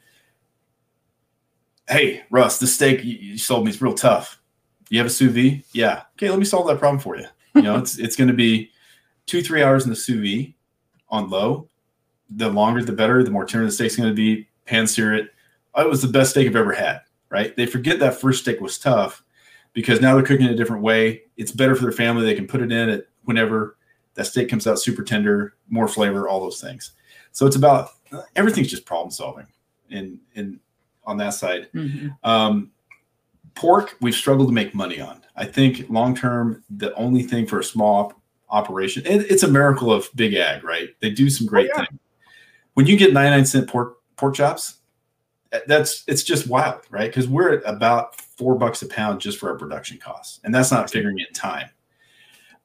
H: hey, Russ, the steak you sold me is real tough. You have a sous vide? Yeah. Okay, let me solve that problem for you. You know, it's it's gonna be two, three hours in the sous vide on low. The longer the better, the more tender the steak's gonna be, pan sear it. Oh, it was the best steak I've ever had, right? They forget that first steak was tough because now they're cooking it a different way. It's better for their family. They can put it in it whenever that steak comes out super tender, more flavor, all those things. So it's about everything's just problem solving in in on that side. Mm-hmm. Um, pork, we've struggled to make money on. I think long term, the only thing for a small op- operation, it, it's a miracle of big ag, right? They do some great oh, yeah. things. When you get 99 cent pork pork chops, that's it's just wild, right? Because we're at about four bucks a pound just for our production costs, and that's not figuring in time.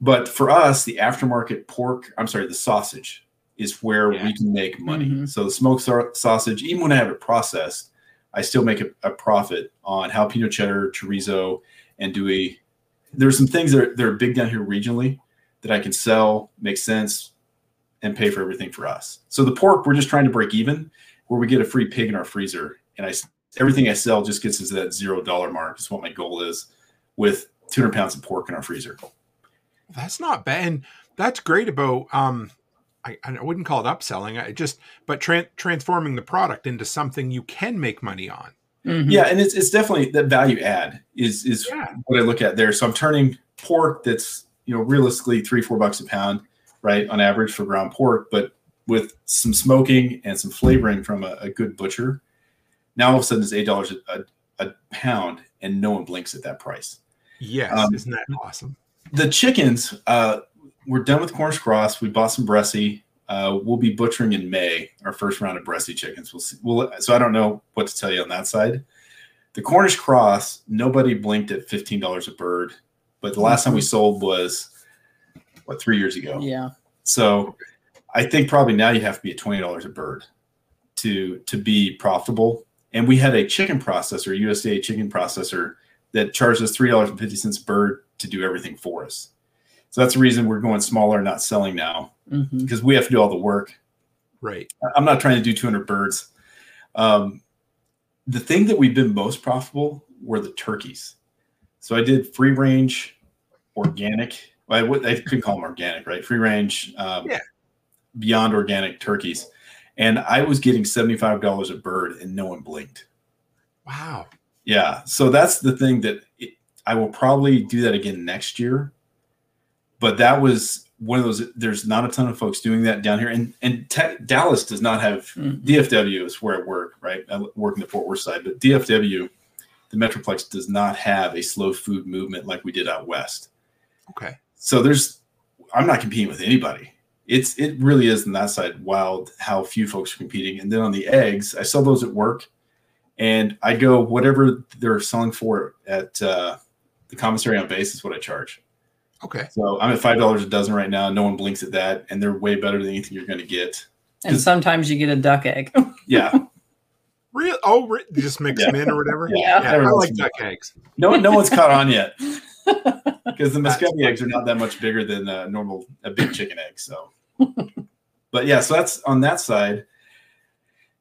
H: But for us, the aftermarket pork, I'm sorry, the sausage is where yeah. we can make money. Mm-hmm. So the smoked sausage, even when I have it processed, I still make a, a profit on jalapeno cheddar, chorizo, andouille. There's some things that are, that are big down here regionally that I can sell, make sense, and pay for everything for us. So the pork, we're just trying to break even, where we get a free pig in our freezer, and I everything I sell just gets us to that zero dollar mark. Is what my goal is with 200 pounds of pork in our freezer.
G: That's not bad. And that's great about um I, I wouldn't call it upselling. I just but tra- transforming the product into something you can make money on.
H: Mm-hmm. Yeah, and it's it's definitely that value add is is yeah. what I look at there. So I'm turning pork that's you know realistically three four bucks a pound, right, on average for ground pork, but with some smoking and some flavoring from a, a good butcher, now all of a sudden it's eight dollars a, a, pound, and no one blinks at that price.
G: Yes, um, isn't that awesome?
H: The chickens, uh, we're done with Cornish Cross. We bought some Bresse. Uh, we'll be butchering in May our first round of Bresse chickens. We'll see. We'll, so I don't know what to tell you on that side. The Cornish Cross, nobody blinked at fifteen dollars a bird, but the last time we sold was what three years ago.
I: Yeah.
H: So I think probably now you have to be at twenty dollars a bird to to be profitable. And we had a chicken processor, USDA chicken processor, that charges us three dollars and fifty cents a bird to do everything for us. So that's the reason we're going smaller, not selling now,
I: Mhm.
H: because we have to do all the work.
G: Right.
H: I'm not trying to do 200 birds. Um, the thing that we've been most profitable were the turkeys. So I did free range, organic. I, would, I couldn't call them organic, right? Free range, um,
G: Yeah.
H: beyond organic turkeys, and I was getting seventy-five dollars a bird, and no one blinked.
G: Wow.
H: Yeah, so that's the thing that it, I will probably do that again next year. But that was one of those. There's not a ton of folks doing that down here, and and te- Dallas does not have
I: Mhm.
H: DFW is where I work, right? I work in the Fort Worth side, but DFW, the Metroplex, does not have a slow food movement like we did out west.
G: Okay.
H: So there's, I'm not competing with anybody. It's it really is on that side wild how few folks are competing. And then on the eggs, I sell those at work, and I go whatever they're selling for at uh, the commissary on base is what I charge.
G: Okay.
H: So I'm at five dollars a dozen right now. No one blinks at that, and they're way better than anything you're going to get.
I: And sometimes you get a duck egg.
H: Yeah,
G: Real? Oh, re- just mix
H: Yeah.
G: them in or whatever.
H: Yeah.
G: I like duck eggs.
H: no no one's caught on yet because the Muscovy eggs are not that much bigger than a normal a big chicken egg. So, but yeah, so that's on that side,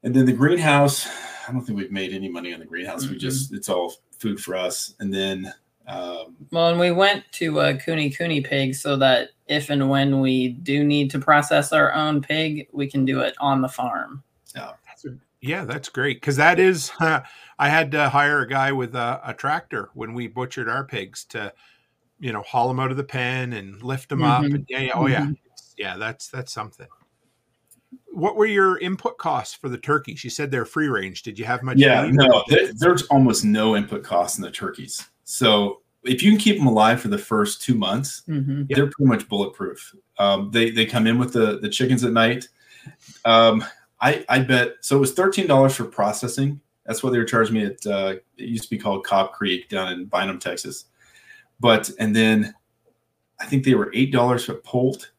H: and then the greenhouse. I don't think we've made any money on the greenhouse. We just it's all food for us, and then um,
I: Well, and we went to a Kune Kune pig so that if and when we do need to process our own pig, we can do it on the farm.
G: That's a, yeah, that's great because that is. I had to hire a guy with a, a tractor when we butchered our pigs to, you know, haul them out of the pen and lift them up.
I: Mhm.
G: And yeah, yeah, oh yeah, yeah. That's that's something. What were your input costs for the turkeys? You said they're free range. Did you have much?
H: yeah,
G: feed?
H: no, there, there's almost no input cost in the turkeys. So if you can keep them alive for the first two months,
I: hmm
H: they're pretty much bulletproof. Um, they they come in with the the chickens at night. Um, I I bet so. It was thirteen dollars for processing. That's what they were charging me at. Uh, it used to be called Cobb Creek down in Bynum, Texas. But and then I think they were eight dollars for poult,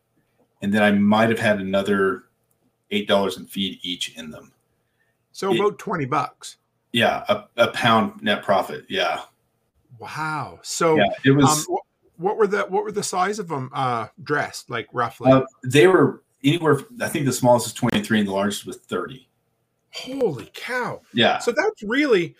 H: and then I might have had another eight dollars in feed each in them.
G: So about twenty bucks.
H: Yeah, a, a pound net profit. Yeah,
G: Wow. So
H: yeah. It was.
G: um, what, were the what were the size of them uh, dressed like roughly?
H: uh, they were anywhere. I think the smallest was twenty three, and the largest was thirty.
G: Holy cow!
H: Yeah.
G: So that's really,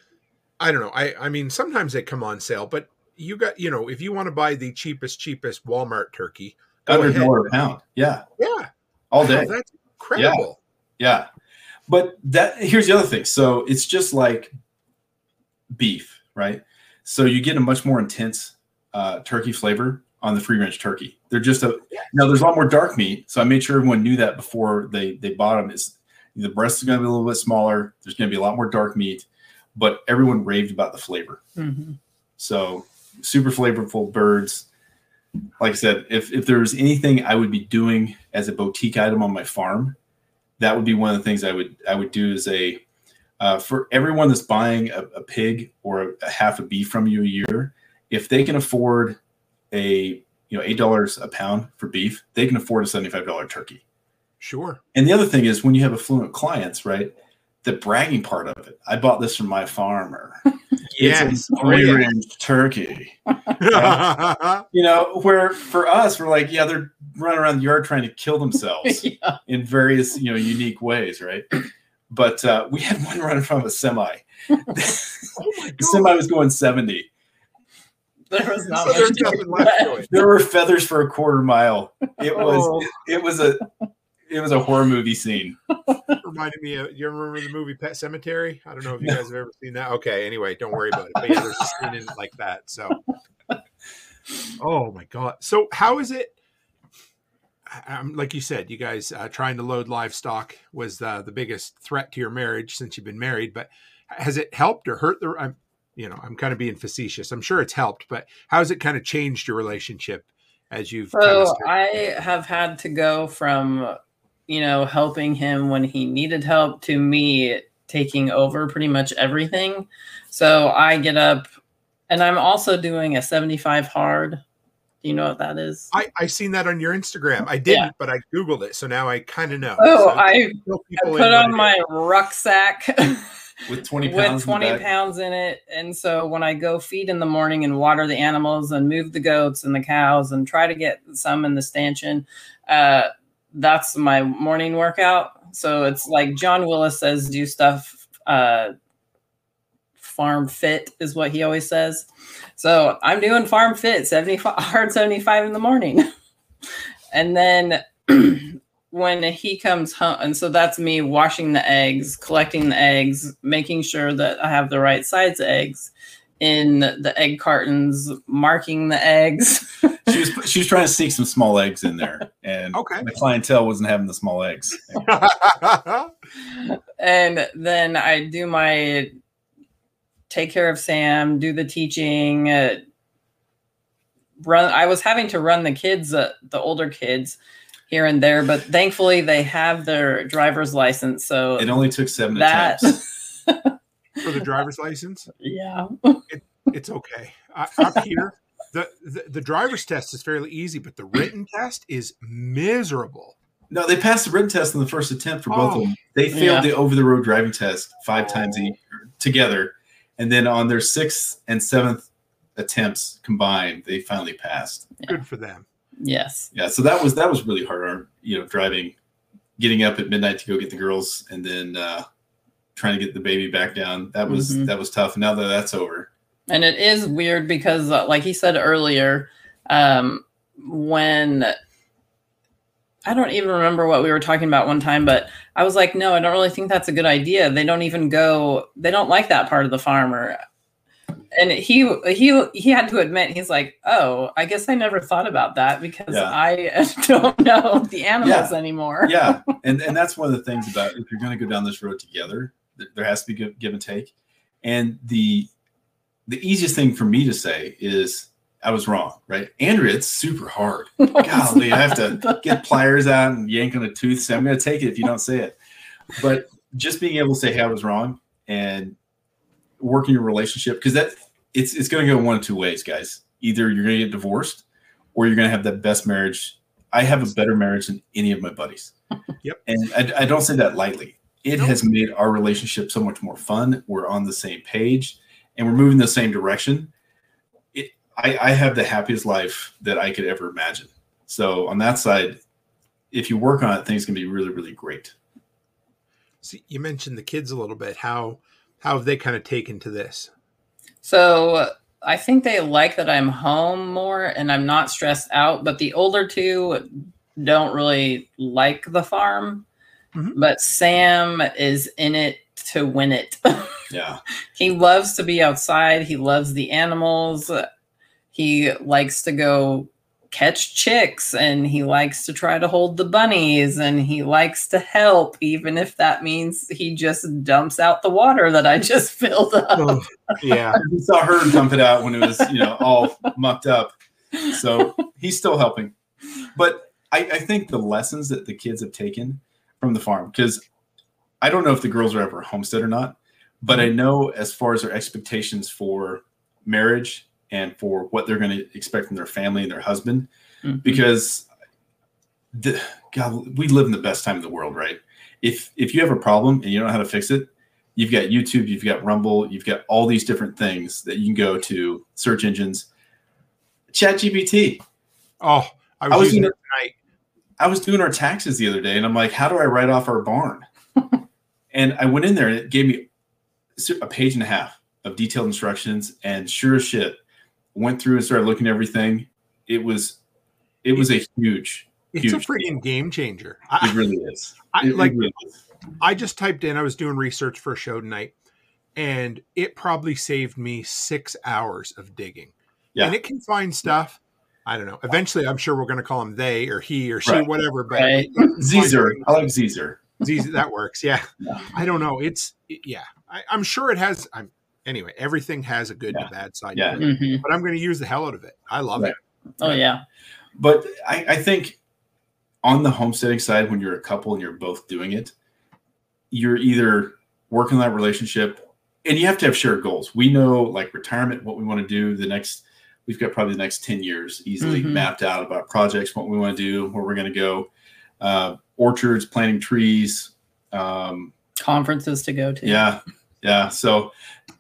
G: I don't know. I I mean, sometimes they come on sale, but you got you know, if you want to buy the cheapest cheapest Walmart turkey,
H: Under a dollar a pound. Yeah,
G: Yeah,
H: all
G: Wow,
H: day.
G: that's incredible.
H: Yeah. But that here's the other thing. So it's just like beef, right? So you get a much more intense uh, turkey flavor on the free range turkey. They're just a now there's a lot more dark meat. So I made sure everyone knew that before they they bought them. Is the breast is going to be a little bit smaller. There's going to be a lot more dark meat, but everyone raved about the flavor.
I: hmm
H: So super flavorful birds. Like I said, if if there was anything I would be doing as a boutique item on my farm, that would be one of the things I would I would do as a uh, for everyone that's buying a, a pig or a, a half a beef from you a year, if they can afford a you know eight dollars a pound for beef, they can afford a seventy five dollar turkey.
G: Sure.
H: And the other thing is when you have affluent clients, right? The bragging part of it. I bought this from my farmer.
G: Yes.
H: It's a
G: Oh, yeah.
H: free-range turkey. You know, where for us, we're like, yeah, they're running around the yard trying to kill themselves
I: yeah.
H: in various, you know, unique ways, right? But uh, we had one running from a semi.
G: oh
H: The semi was going 70.
I: There was not
G: So
I: much
G: there's
I: to
G: nothing
I: it.
G: left to it.
H: There were feathers for a quarter mile. It was
I: Oh.
H: it, it was a it was a horror movie scene.
G: Reminded me of you remember the movie Pet Sematary? I don't know if you guys have ever seen that. Okay, anyway, don't worry about it. But yeah, there's a scene in it like that. So Oh my god. So how is it? Um, like you said, you guys uh, trying to load livestock was uh, the biggest threat to your marriage since you've been married. But has it helped or hurt the? I'm, you know, I'm kind of being facetious. I'm sure it's helped, but how has it kind of changed your relationship as you've? kind of
I: So
G: started-
I: I have had to go from, you know, helping him when he needed help to me taking over pretty much everything. So I get up and I'm also doing a 75 hard. Do you know what that is?
G: I I seen that on your Instagram. I didn't,
I: Yeah.
G: but I googled it, so now I kind of know.
I: Oh,
G: So
I: I I put on
G: what it
I: my rucksack
H: with 20 pounds.
I: with 20 pounds in it. And so when I go feed in the morning and water the animals and move the goats and the cows and try to get some in the stanchion, uh, that's my morning workout. So it's like John Willis says, do stuff uh, farm fit is what he always says. So I'm doing farm fit 75 hard 75 in the morning. and then when he comes home and so that's me washing the eggs, collecting the eggs, making sure that I have the right size eggs in the egg cartons, marking the eggs.
H: she was she was trying to sneak some small eggs in there and
G: Okay.
H: the clientele wasn't having the small eggs.
I: and then I do my take care of Sam, do the teaching. Uh, run. I was having to run the kids, uh, the older kids, here and there, but thankfully they have their driver's license. So
H: It only took seven
I: that,
H: attempts.
G: For the driver's license,
I: yeah,
G: it's okay. I, up here, the, the the driver's test is fairly easy, but the written test is miserable.
H: No, they passed the written test in the first attempt for both
G: Oh.
H: of them. They failed
I: Yeah.
H: the over the road driving test five times each, together, and then on their sixth and seventh attempts combined, they finally passed.
G: Good for them.
I: yes,
H: Yeah, so that was that was really hard. on, You know, driving, getting up at midnight to go get the girls, and then uh, trying to get the baby back down. That was
I: Mhm.
H: that was tough. Now that that's over,
I: and it is weird because, uh, like he said earlier, um, when I don't even remember what we were talking about one time, but I was like, no, I don't really think that's a good idea. They don't even go, they don't like that part of the farmer. And he he he had to admit he's like, oh, I guess I never thought about that because
H: Yeah.
I: I don't know the animals anymore.
H: yeah, and and that's one of the things about if you're going to go down this road together, th- there has to be give, give and take. And the the easiest thing for me to say is I was wrong, right? Andrea, it's super hard. Golly, I have to get pliers out and yank on a tooth. Say I'm going to take it if you don't say it. But just being able to say, "Hey, I was wrong," and working your relationship because that it's it's going to go one of two ways, guys. Either you're going to get divorced, or you're going to have the best marriage. I have a better marriage than any of my buddies.
G: Yep.
H: And I, I don't say that lightly. It
G: Nope.
H: has made our relationship so much more fun. We're on the same page, and we're moving the same direction. It, I, I have the happiest life that I could ever imagine. So on that side, if you work on it, things can be really, really great.
G: See, you mentioned the kids a little bit. How how have they kind of taken to this?
I: So I think they like that I'm home more and I'm not stressed out. But the older two don't really like the farm.
G: Mhm.
I: But Sam is in it to win it.
H: Yeah.
I: he loves to be outside. He loves the animals. He likes to go catch chicks and he likes to try to hold the bunnies and he likes to help, even if that means he just dumps out the water that I just filled up.
G: yeah.
H: We saw her dump it out when it was, you know, all mucked up. So he's still helping. But I, I think the lessons that the kids have taken from the farm, because I don't know if the girls are ever homestead or not, but I know as far as their expectations for marriage and for what they're going to expect from their family and their husband,
I: Mhm.
H: because the, God, we live in the best time in the world, right? If if you have a problem and you don't know how to fix it, you've got YouTube, you've got Rumble, you've got all these different things that you can go to search engines. Chat GPT.
G: Oh, I was,
H: I was
G: using it tonight.
H: I was doing our taxes the other day and I'm like, how do I write off our barn? and I went in there and it gave me a page and a half of detailed instructions. And sure as shit, went through and started looking at everything. It was, it was a huge,
G: It's a
H: huge
G: freaking game changer.
H: it really is.
G: I
H: it
G: like.
H: really is.
G: I just typed in. I was doing research for a show tonight, and it probably saved me six hours of digging.
H: Yeah.
G: And it can find stuff. I don't know. Eventually, I'm sure we're going to call him they or he or she,
H: Right.
G: whatever. But
I: Right.
G: it can find
H: Caesar.
G: things.
H: I like Caesar.
G: Z's, that works. Yeah.
H: Yeah.
G: I don't know. It's yeah. I, I'm sure it has. I'm anyway. Everything has a good and
H: Yeah.
G: a bad side.
H: Yeah.
G: to it,
I: Mhm.
G: but I'm going to use the hell out of it. I love
H: Right.
G: it.
I: Oh, yeah.
H: But I, I think on the homesteading side, when you're a couple and you're both doing it, you're either working on that relationship and you have to have shared goals. We know like retirement, what we want to do the next, we've got probably the next 10 years easily
I: Mhm.
H: mapped out about projects, what we want to do, where we're going to go, uh, orchards, planting trees. Um,
I: Conferences to go to.
H: yeah. yeah. So,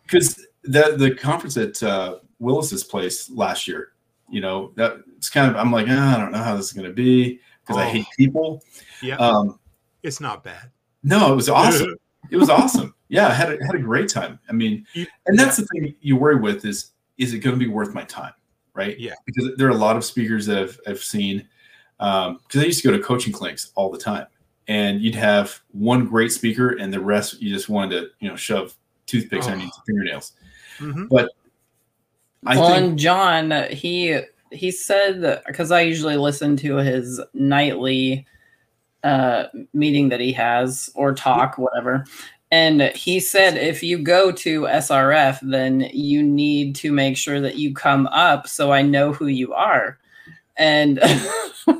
H: because the the conference at uh, Willis's place last year, you know, that it's kind of I'm like, ah, I don't know how this is going to be because I
G: Oh.
H: hate people.
G: Yeah,
H: Um,
G: it's not bad.
H: no, it was awesome. it was awesome. Yeah, I had a, had a great time. I mean, and that's the thing you worry with is is it going to be worth my time, right?
G: Yeah.
H: because there are a lot of speakers that I've, I've seen because I used to go to coaching clinics all the time, and you'd have one great speaker, and the rest you just wanted to you know shove toothpicks
G: Oh.
H: underneath your fingernails.
G: Mhm.
H: I
I: well,
H: think
I: John, he he said because I usually listen to his nightly uh, meeting that he has or talk, whatever. And he said if you go to SRF, then you need to make sure that you come up so I know who you are. And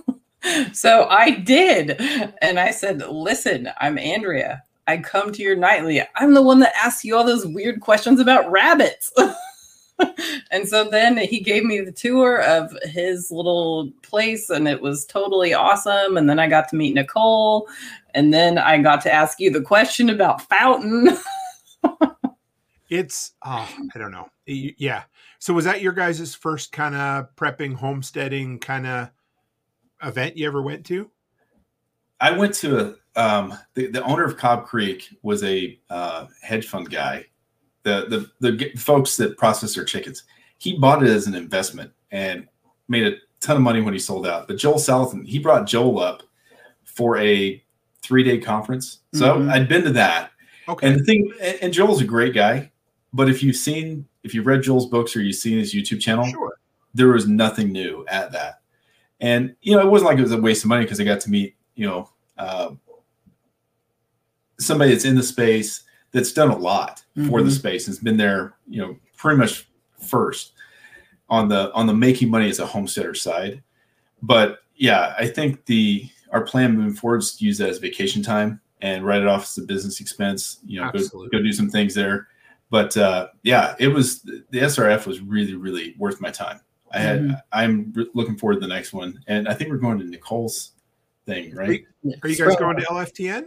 I: so I did. And I said, listen, I'm Andrea. I come to your nightly. I'm the one that asks you all those weird questions about rabbits. and so then he gave me the tour of his little place and it was totally awesome and then i got to meet nicole and then i got to ask you the question about fountain
G: It's oh, I don't know. Yeah. So was that your guys' first kind of prepping, homesteading kind of event you ever went to?
H: I went to a um, the, the owner of Cobb Creek was a uh, hedge fund guy. The, the the folks that process their chickens. He bought it as an investment and made a ton of money when he sold out. But Joel Salatin, he brought Joel up for a three day conference. So
I: Mhm.
H: I'd been to that.
G: Okay.
H: And the thing, and- Joel's a great guy. But if you've seen, if you've read Joel's books or you've seen his YouTube channel,
G: sure.
H: there was nothing new at that. And you know, it wasn't like it was a waste of money because I got to meet, you know, uh, somebody that's in the space that's done a lot for the
I: Mhm.
H: space and's been there, you know, pretty much first on the on the making money as a homesteader side. But yeah, I think the our plan moving forward is to use that as vacation time and write it off as a business expense. You know, go,
G: Absolutely.
H: go do some things there. But uh, yeah, it was the SRF was really really worth my time. I had
I: Mhm.
H: I'm re- looking forward to the next one, and I think we're going to Nicole's thing, right?
G: Are you guys going to LFTN?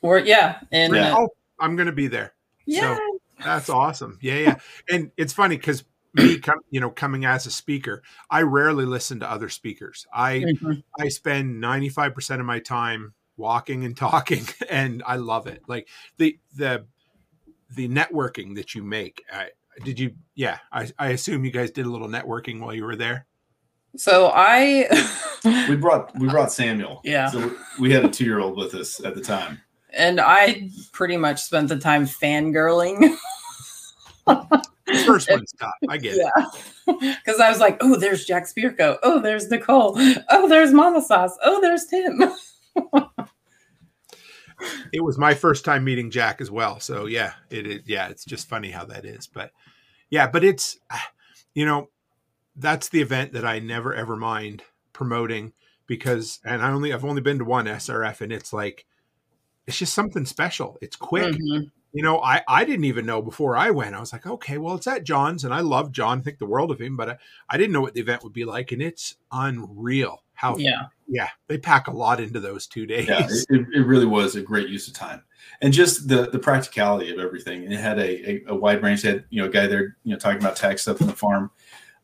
I: or yeah and
H: Yeah.
I: uh,
G: Oh, I'm going to be there.
I: yeah
G: That's awesome. Yeah, yeah. And it's funny because me, com- you know, coming as a speaker, I rarely listen to other speakers. I
I: Mhm.
G: I spend 95% of my time walking and talking and I love it. Like the the the networking that you make. I, did you yeah, I, I assume you guys did a little networking while you were there.
I: so i
H: We brought we brought Samuel.
I: Yeah.
H: So we had a two year old with us at the time.
I: and i pretty much spent the time fangirling
G: The first one, Scott. I get it.
I: Yeah. Because I was like, oh, there's Jack Spirko. Oh, there's Nicole. Oh, there's Mama Sauce. Oh, there's Tim.
G: It was my first time meeting Jack as well. So yeah, it is. Yeah, it's just funny how that is. But yeah, but it's, you know, that's the event that I never ever mind promoting because, and I only, I've only been to one SRF and it's like, it's just something special. It's quick.
I: Mhm.
G: You know, I, I didn't even know before I went. I was like, okay, well, it's at John's and I love John, think the world of him, but I, I didn't know what the event would be like. And it's unreal how, yeah,
I: Yeah.
G: they pack a lot into those two days.
H: Yeah, it, it- it really was a great use of time, and just the the practicality of everything. And it had a, a, a wide range. It had you know a guy there you know talking about tax stuff on the farm.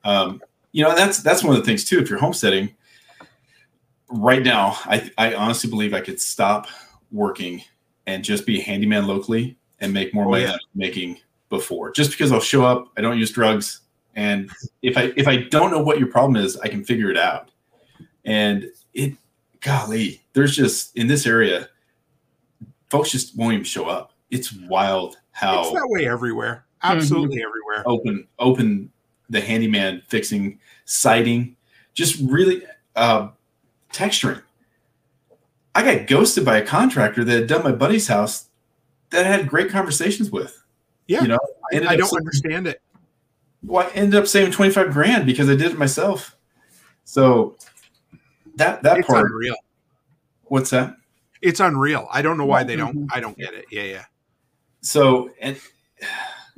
H: Um, you know that's that's one of the things too. If you're homesteading, right now, I I honestly believe I could stop working and just be a handyman locally and make more
G: Oh,
H: money
G: yeah.
H: than I was making before. Just because I'll show up, I don't use drugs, and if I if I don't know what your problem is, I can figure it out. And it, golly, there's just in this area, folks just won't even show up. It's wild how
G: It's
H: how
G: that way everywhere. Absolutely everywhere.
H: open open the handyman fixing siding, just really uh, texturing. I got ghosted by a contractor that had done my buddy's house that I had great conversations with.
G: Yeah.
H: you know,
G: I, I don't
H: sa-
G: understand it.
H: well, I ended up saving 25 grand because I did it myself. So that that
G: It's
H: part,
G: unreal.
H: what's that?
G: It's unreal. I don't know why they don't.
I: Mhm.
G: I don't get it. Yeah, yeah.
H: So and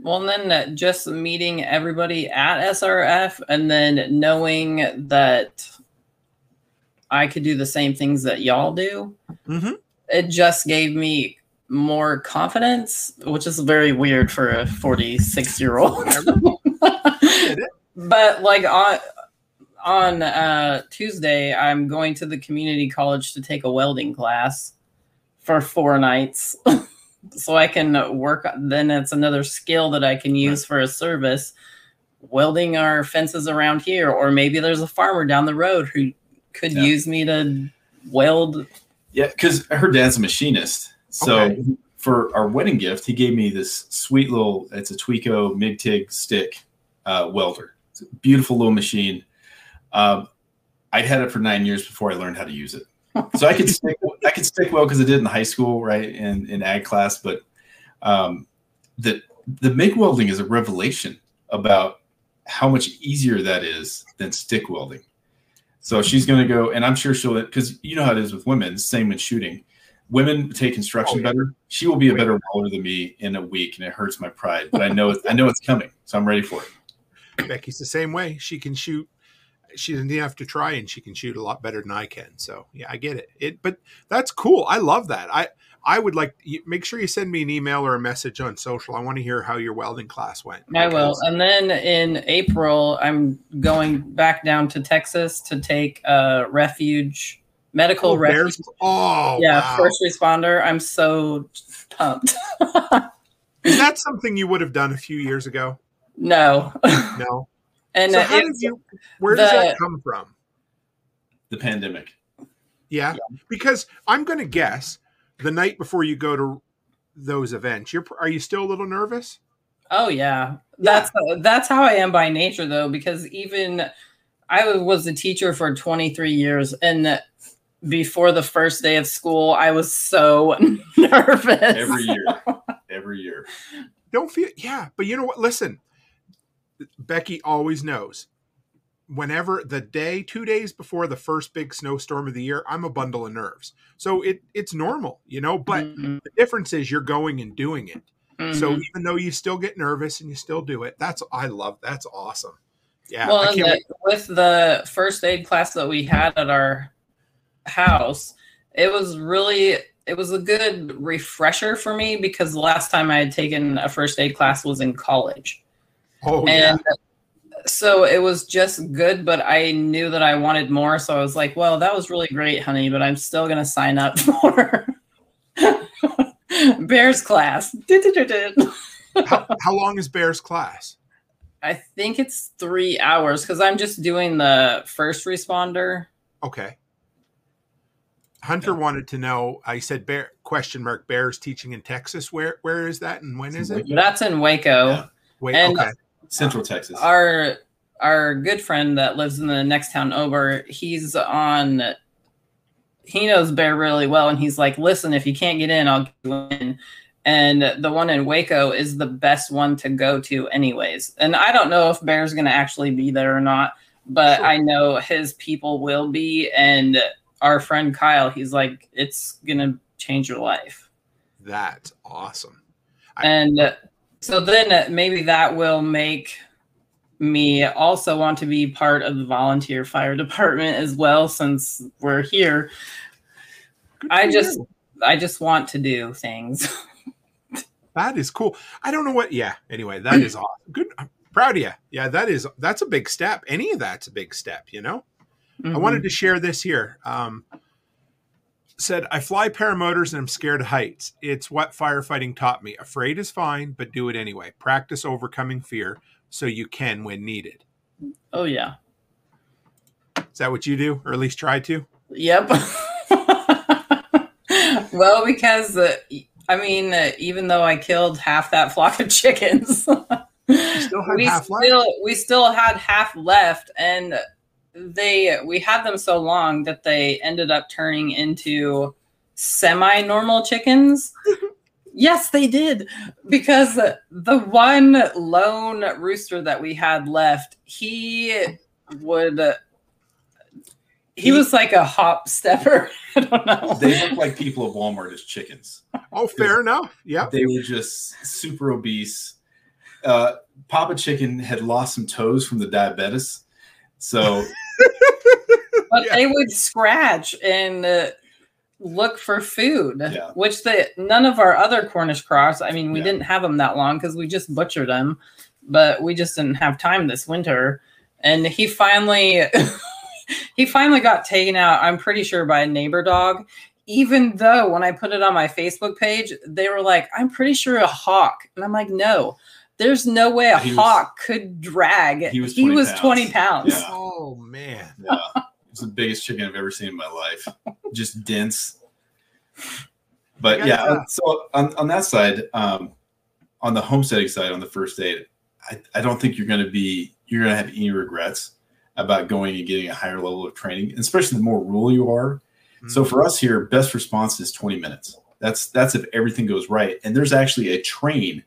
I: Well, and then uh, just meeting everybody at SRF and then knowing that I could do the same things that y'all do,
G: Mhm.
I: it just gave me more confidence, which is very weird for a 46 year old. but like on on uh, Tuesday, I'm going to the community college to take a welding class for four nights. so I can work. Then it's another skill that I can use for a service, welding our fences around here, or maybe there's a farmer down the road who could yeah. use me to weld.
H: Yeah, because her dad's a machinist, so. Okay. For our wedding gift, he gave me this sweet little, it's a Tweco MIG-TIG stick uh, welder. It's a beautiful little machine. Um, I'd had it for nine years before I learned how to use it so I could stick I could stick well because I did in high school, right, in in ag class. But um, the the MIG welding is a revelation about how much easier that is than stick welding. So she's going to go, and I'm sure she'll because you know how it is with women. Same with shooting. Women take instruction oh, yeah. better. She will be a better welder than me in a week, and it hurts my pride. But I know I know it's coming, so I'm ready for it.
G: Becky's the same way. She can shoot she doesn't have to try and she can shoot a lot better than I can. So yeah, I get it. It, but that's cool. I love that. I, I would like make sure you send me an email or a message on social. I want to hear how your welding class went.
I: I will. And then in April, I'm going back down to Texas to take a refuge medical
G: oh,
I: refuge.
G: Oh,
I: yeah,
G: wow.
I: first responder. I'm so pumped.
G: Is that something you would have done a few years ago?
I: No.
G: no.
I: And
G: so how did you? Where the, does that come from?
H: The pandemic.
G: Yeah, yeah. because I'm going to guess the night before you go to those events, you're are you still a little nervous?
I: Oh yeah, that's yeah. that's how I am by nature though. Because even I was a teacher for 23 years, and before the first day of school, I was so nervous.
H: Every year, every year.
G: Don't feel yeah, but you know what? Listen, Becky always knows. Whenever the day, two days before the first big snowstorm of the year, I'm a bundle of nerves. So it it's normal, you know. But mm-hmm. the difference is you're going and doing it. Mm-hmm. So even though you still get nervous and you still do it, that's I love. That's awesome. Yeah.
I: Well, the, with the first aid class that we had at our house, it was really it was a good refresher for me because the last time I had taken a first aid class was in college.
G: Oh,
I: and yeah. so it was just good, but I knew that I wanted more. So I was like, well, that was really great, honey, but I'm still going to sign up for Bears class.
G: how, how long is Bears class?
I: I think it's three hours because I'm just doing the first responder.
G: Okay. Hunter yeah. wanted to know. I said, "Bear?" Question mark. Bears teaching in Texas. Where Where is that, and when is it?
I: That's in Waco. Yeah.
G: Wait, and okay.
H: Central Texas.
I: Our our good friend that lives in the next town over, he's on he knows Bear really well and he's like, "Listen, if you can't get in, I'll get in." And the one in Waco is the best one to go to anyways. And I don't know if Bear's going to actually be there or not, but sure. I know his people will be and our friend Kyle, he's like, "It's to change your life."
G: That's awesome.
I: I- and uh, so then uh, maybe that will make me also want to be part of the volunteer fire department as well since we're here. I just you. I just want to do things.
G: that is cool. I don't know what yeah, anyway, that is awesome. Good I'm proud of you. Yeah, that is that's a big step. Any of that's a big step, you know? Mm-hmm. I wanted to share this here. Um said, I fly paramotors and I'm scared of heights. It's what firefighting taught me. Afraid is fine, but do it anyway. Practice overcoming fear so you can when needed.
I: Oh, yeah.
G: Is that what you do, or at least try to?
I: Yep. well, because, uh, I mean, uh, even though I killed half that flock of chickens,
G: we still
I: we still had half left. And they we had them so long that they ended up turning into semi-normal chickens. yes, they did because the one lone rooster that we had left, he would he was like a hop stepper. I don't know.
H: They look like people at Walmart as chickens.
G: Oh, fair enough. Yeah.
H: They were just super obese. Uh, Papa Chicken had lost some toes from the diabetes. So
I: but yeah. they would scratch and uh, look for food,
H: Yeah.
I: which the none of our other Cornish cross. I mean, we
H: Yeah.
I: didn't have them that long because we just butchered them, but we just didn't have time this winter. And he finally, he finally got taken out. I'm pretty sure by a neighbor dog. Even though when I put it on my Facebook page, they were like, "I'm pretty sure a hawk," and I'm like, "No." There's no way a
H: He was-
I: hawk could drag.
H: he was 20 pounds.
I: 20 pounds.
H: Yeah.
G: Oh man.
H: Yeah. It's the biggest chicken I've ever seen in my life. Just dense. But yeah,
G: guys,
H: so on, on that side, um, on the homesteading side, on the first date, I, I don't think you're going to be, you're going to have any regrets about going and getting a higher level of training, especially the more rural you are. So for us here, best response is 20 minutes. That's that's if everything goes right. And there's actually a train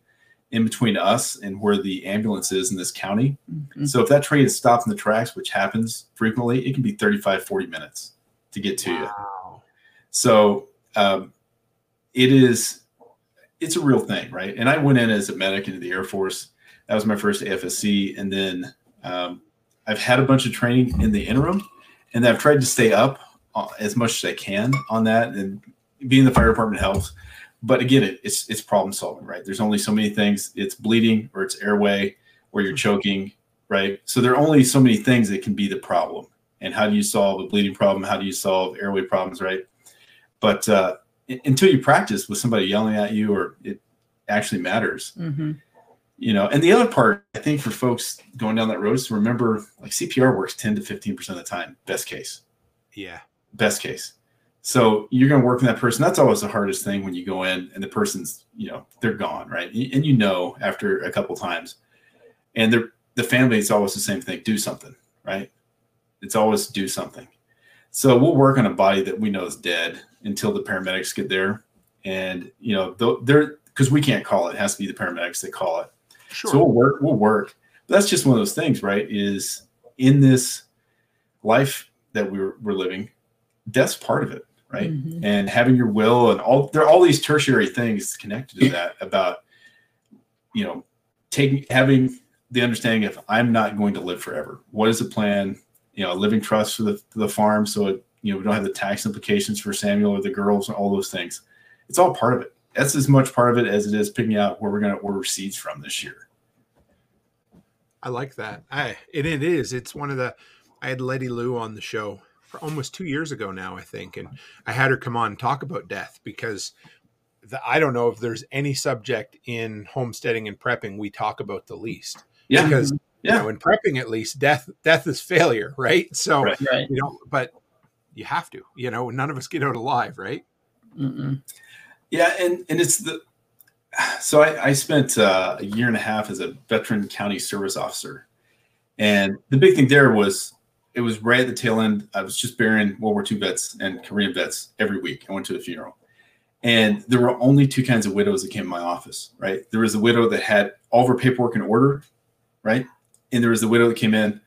H: in between us and where the ambulance is in this county.
I: Mhm.
H: So if that train is stopped in the tracks, which happens frequently, it can be 35, 40 minutes to get to you. So um, it is, it's a real thing, right? And I went in as a medic into the Air Force. That was my first AFSC, and then um, I've had a bunch of training in the interim, and I've tried to stay up uh, as much as I can on that. And being the fire department helps. But again, it, it's it's problem solving, right? There's only so many things. It's bleeding, or it's airway, or you're choking, right? So there are only so many things that can be the problem. And how do you solve a bleeding problem? How do you solve airway problems, right? But uh, until you practice with somebody yelling at you, or it actually matters,
I: Mhm.
H: you know. And the other part, I think, for folks going down that road is to remember, like CPR works 10 to 15 percent of the time, best case,
G: Yeah.
H: best case. So you're going to work with that person. That's always the hardest thing when you go in and the person's, you know, they're gone, right? And you know after a couple times, and they're, the family is always the same thing: do something, right? It's always do something. So we'll work on a body that we know is dead until the paramedics get there, and you know they're because we can't call it; it has to be the paramedics that call it.
G: Sure.
H: So we'll work. We'll work. But that's just one of those things, right? Is in this life that we're we're living, death's part of it, right?
I: Mhm.
H: And having your will and all there are all these tertiary things connected to that about you know taking having the understanding of I'm not going to live forever. What is the plan? You know, a living trust for the for the farm, so it, you know we don't have the tax implications for Samuel or the girls and all those things. It's all part of it. That's as much part of it as it is picking out where we're going to order seeds from this year.
G: I like that. I and it is. It's one of the. I had Letty Lou on the show for almost two years ago now, I think, and I had her come on and talk about death because the, I don't know if there's any subject in homesteading and prepping we talk about the least.
H: Yeah,
G: because
H: Yeah.
G: you know, in prepping at least, death death is failure, right? So
H: Right.
I: Right.
G: you know, but you have to. You know, none of us get out alive, right?
I: Mm-mm.
H: Yeah, and and it's the so I, I spent uh, a year and a half as a veteran county service officer, and the big thing there was it was right at the tail end. I was just burying World War II vets and Korean vets every week. I went to a funeral, and there were only two kinds of widows that came to my office. Right, there was a widow that had all of her paperwork in order, right, and there was the widow that came in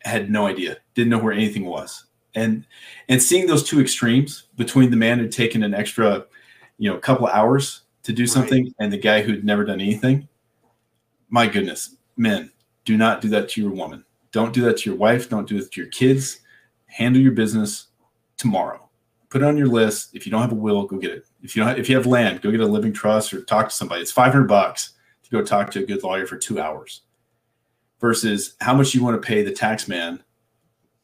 H: had no idea, didn't know where anything was, and and seeing those two extremes between the man who'd taken an extra you know, couple hours to do something and the guy who'd never done anything. My goodness, men, do not do that to your woman. Don't do that to your wife. Don't do it to your kids. Handle your business tomorrow. Put it on your list. If you don't have a will, go get it. If you don't, if you have land, go get a living trust or talk to somebody. It's 500 bucks to go talk to a good lawyer for two hours versus how much you want to pay the tax man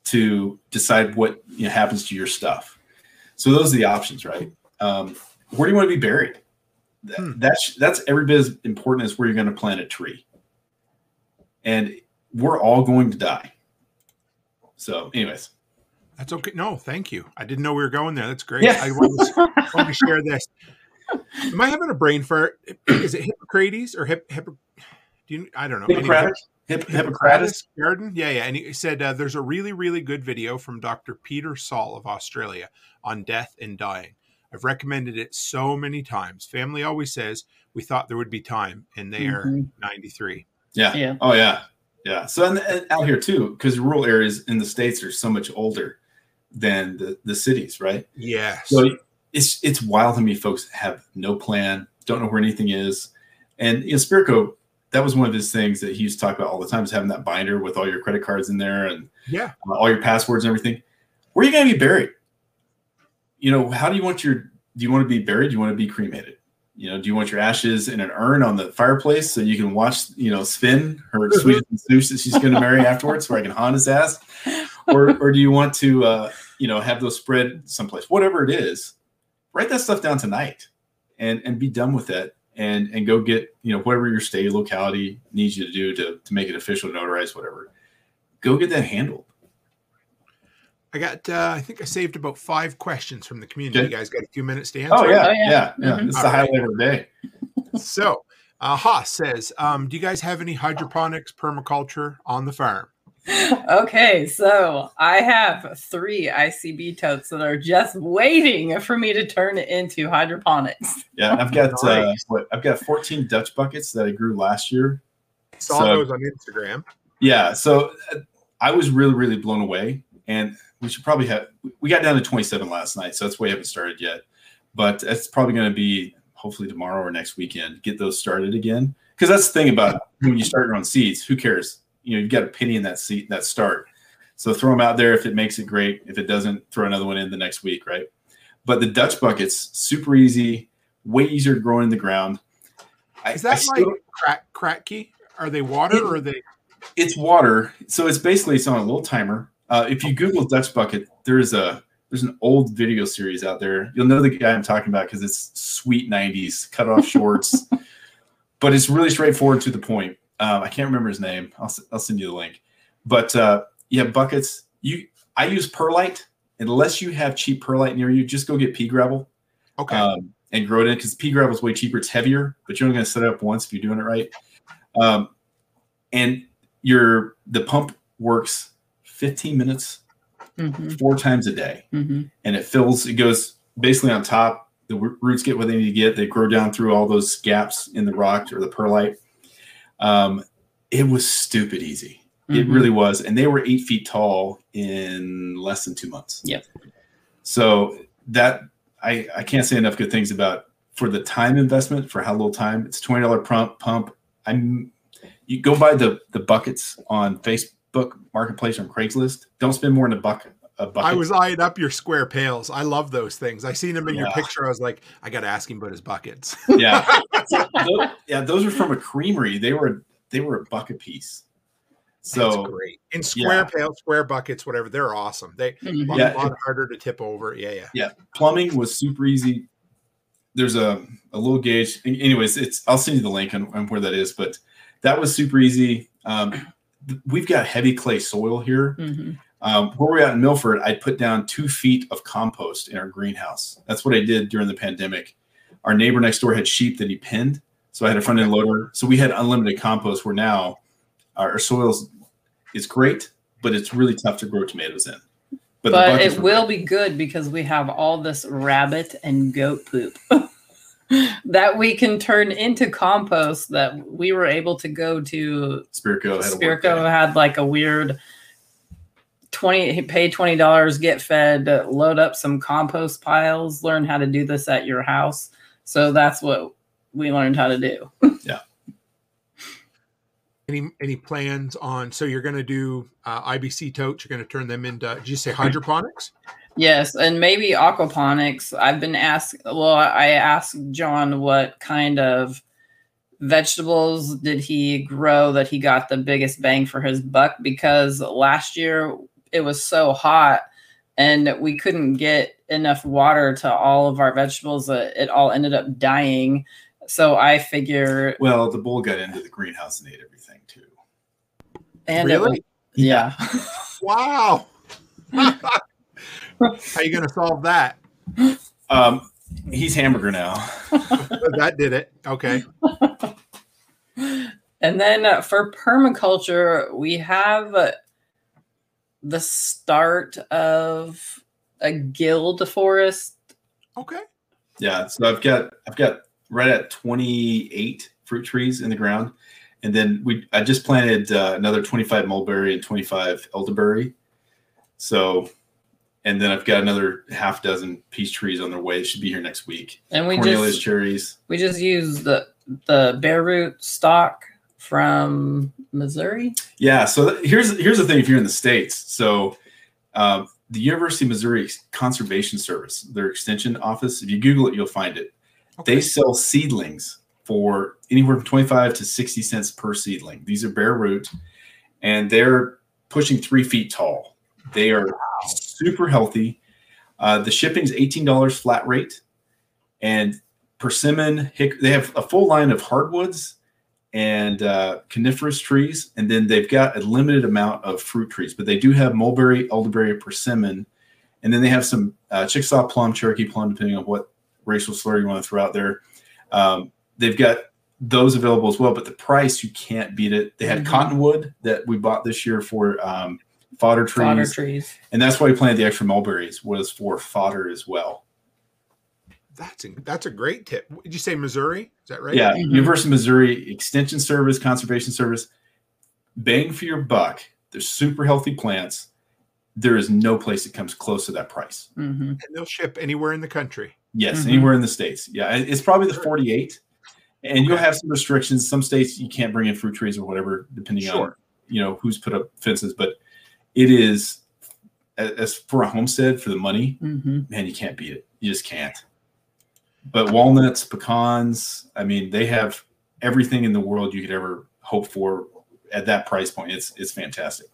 H: to decide what you know, happens to your stuff. So those are the options, right? Um, where do you want to be buried? That-
G: Hmm.
H: That's that's every bit as important as where you're going to plant a tree. And we're all going to die. So, anyways,
G: That's okay. No, thank you. I didn't know we were going there. That's great.
H: Yeah.
G: I wanted to, to share this. Am I having a brain fart? Is it Hippocrates or hip, hip do you, I don't know. Anyway,
H: Hippocratic, Hipp- Hippocrates.
G: Garden. Yeah, yeah. And he said uh, there's a really, really good video from Dr. Peter Saul of Australia on death and dying. I've recommended it so many times. Family always says we thought there would be time, and they are
I: Mhm.
G: 93.
H: Yeah.
I: Yeah.
H: Oh, yeah. Yeah. So, and, and out here too, because rural areas in the states are so much older than the, the cities, right?
G: Yeah.
H: So it's it's wild to me. Folks have no plan, don't know where anything is, and you know, Spirko, that was one of his things that he used to talk about all the time is having that binder with all your credit cards in there and
G: yeah.
H: uh, all your passwords and everything. Where are you going to be buried? you know, how do you want your do you want to be buried? Do you want to be cremated? You know, do you want your ashes in an urn on the fireplace so you can watch, you know, spin her sweet snooze that she's going to marry afterwards, so I can haunt his ass, or or do you want to, uh, you know, have those spread someplace? Whatever it is, write that stuff down tonight, and and be done with it, and and go get you know whatever your state locality needs you to do to to make it official, notarized, whatever. Go get that handled.
G: I got. Uh, I think I saved about five questions from the community.
H: Okay.
G: You guys got a few minutes to answer.
H: Oh yeah,
I: Oh,
H: yeah,
I: yeah.
H: yeah.
I: Mhm.
H: It's
G: All
H: the
G: right.
H: highlight of the day.
G: So, uh, Haas says, um, "Do you guys have any hydroponics permaculture on the farm?"
I: Okay, so I have three ICB totes that are just waiting for me to turn it into hydroponics.
H: Yeah, I've got uh, what I've got 14 Dutch buckets that I grew last year.
G: Saw
H: So-
G: those on Instagram.
H: Yeah, so uh, I was really really blown away, and we should probably have we got down to 27 last night, so that's why we haven't started yet. But it's probably going to be hopefully tomorrow or next weekend get those started again because that's the thing about when you start your own seeds. Who cares? You know, you've got a penny in that seed that start. So throw them out there. If it makes it great. If it doesn't, throw another one in the next week, right? But the Dutch buckets, super easy, way easier to grow in the ground. I-
G: Is
H: I
G: that
H: still-
G: like crack cracky? Are they water or are they?
H: it's water so it's basically it's on a little timer uh, if you google dutch bucket there's a there's an old video series out there you'll know the guy i'm talking about because it's sweet 90s cut off shorts but it's really straightforward to the point um, i can't remember his name I'll, I'll send you the link but uh, yeah buckets you i use perlite unless you have cheap perlite near you just go get pea gravel
G: Okay.
H: um, and grow it in because pea gravel is way cheaper. It's heavier, but you're only going to set it up once if you're doing it right. Um, and your the pump works 15 minutes
I: hmm
H: four times a day,
I: hmm
H: and it fills. It goes basically on top. The roots get what they need to get. They grow down through all those gaps in the rock or the perlite. Um, it was stupid easy. It
I: Mhm.
H: really was, and they were eight feet tall in less than two months.
I: Yep.
H: So that I I can't say enough good things about for the time investment for how little time. It's twenty dollar pump pump. I'm you go buy the the buckets on Facebook Book marketplace or on Craigslist. Don't spend more than a buck a bucket.
G: I was eyeing up your square pails. I love those things. I seen them in your picture. I was like, I got to ask him about his buckets.
H: yeah Tho- yeah those are from a creamery. They were they were a buck a piece.
G: That's
H: So
G: great. In square pails, square buckets, whatever. They're awesome. They
I: Mhm.
G: a lot,
H: Yeah.
G: lot harder to tip over. Yeah, yeah.
H: yeah plumbing was super easy there's a, a little gauge anyways it's i'll send you the link on, on where that is but that was super easy um, th- we've got heavy clay soil here.
I: Hmm
H: um, where we're at in milford i put down two feet of compost in our greenhouse. That's what i did during the pandemic. Our neighbor next door had sheep that he pinned so i had a front end loader. So we had unlimited compost where now our, soil is great but it's really tough to grow tomatoes in. The
I: But, it will
H: great.
I: be good because we have all this rabbit and goat poop that we can turn into compost that we were able to go to
H: Spirko had a work
I: Spirko
H: day.
I: had like a weird 20 pay $20 get fed load up some compost piles learn how to do this at your house so that's what we learned how to do yeah
G: Any any plans on? So you're going to do uh, IBC totes. You're going to turn them into. Did you say hydroponics?
I: Yes and maybe aquaponics i've been asked well i asked john what kind of vegetables did he grow that he got the biggest bang for his buck because last year it was so hot and we couldn't get enough water to all of our vegetables that it all ended up dying so i figure
H: Well, the bull got into the greenhouse and ate everything too.
I: and it
G: Really?
I: was- yeah
G: Wow. How are you going to solve that?
H: Um, he's hamburger now.
G: That did it. Okay.
I: And then uh, for permaculture, we have uh, the start of a guild forest.
G: Okay.
H: Yeah, so I've got I've got right at 28 fruit trees in the ground, and then we I just planted uh, another 25 mulberry and 25 elderberry. So, and then I've got another half dozen peach trees on their way. It should be here next week.
I: And we
H: Cornelius
I: just
H: cherries.
I: we just use the the bare root stock from Missouri.
H: Yeah. So th- here's here's the thing. If you're in the states, so um, the University of Missouri Conservation Service, their extension office. If you Google it, you'll find it.
G: Okay.
H: They sell seedlings for anywhere from 25 to 60 cents per seedling. These are bare root, and they're pushing three feet tall. They are super healthy. Uh, the shipping is $18 flat rate, and persimmon. Hick, they have a full line of hardwoods and uh, coniferous trees, and then they've got a limited amount of fruit trees. But they do have mulberry, elderberry, persimmon, and then they have some uh, Chickasaw plum, Cherokee plum, depending on what racial slur you want to throw out there. Um, they've got those available as well, but the price you can't beat it. They had
I: Mhm.
H: cottonwood that we bought this year for um, fodder trees,
I: Fodder trees.
H: and that's why we planted the extra mulberries was for fodder as well.
G: That's a, that's a great tip. Did you say Missouri? Is that right?
H: Yeah,
I: Mhm.
H: University of Missouri Extension Service, Conservation Service, bang for your buck. They're super healthy plants. There is no place that comes close to that price.
I: hmm
G: And they'll ship anywhere in the country.
H: Yes,
I: Mhm.
H: anywhere in the states. Yeah, it's probably the 48, and you'll have some restrictions. Some states you can't bring in fruit trees or whatever, depending on you know who's put up fences. But it is as for a homestead for the money,
I: hmm
H: man, you can't beat it. You just can't. But walnuts, pecans, I mean, they have everything in the world you could ever hope for at that price point. It's it's fantastic.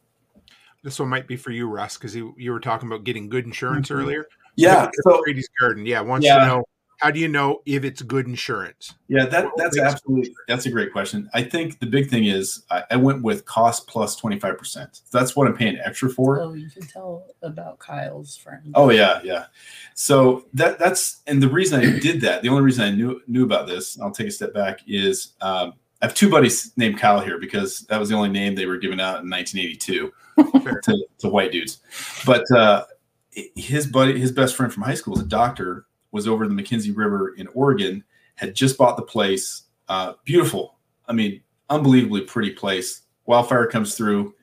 G: This one might be for you, Russ, because you, you were talking about getting good insurance
I: Mhm.
G: earlier.
H: Yeah. So
G: Brady's Garden, yeah, wants
H: Yeah.
G: to know how do you know if it's good insurance?
H: yeah, that that's absolutely that's a great question. I think the big thing is I, I went with cost plus twenty five percent. That's what I'm paying extra for.
I: Oh, you can tell about Kyle's friend.
H: Oh yeah, yeah. So that that's and the reason I did that, the only reason I knew knew about this, I'll take a step back, is um, I have two buddies named Kyle here because that was the only name they were given out in 1982 to, to white dudes. But uh, his buddy, his best friend from high school, was a doctor, was over the McKenzie River in Oregon, had just bought the place. Uh, beautiful, I mean, unbelievably pretty place. Wildfire comes through.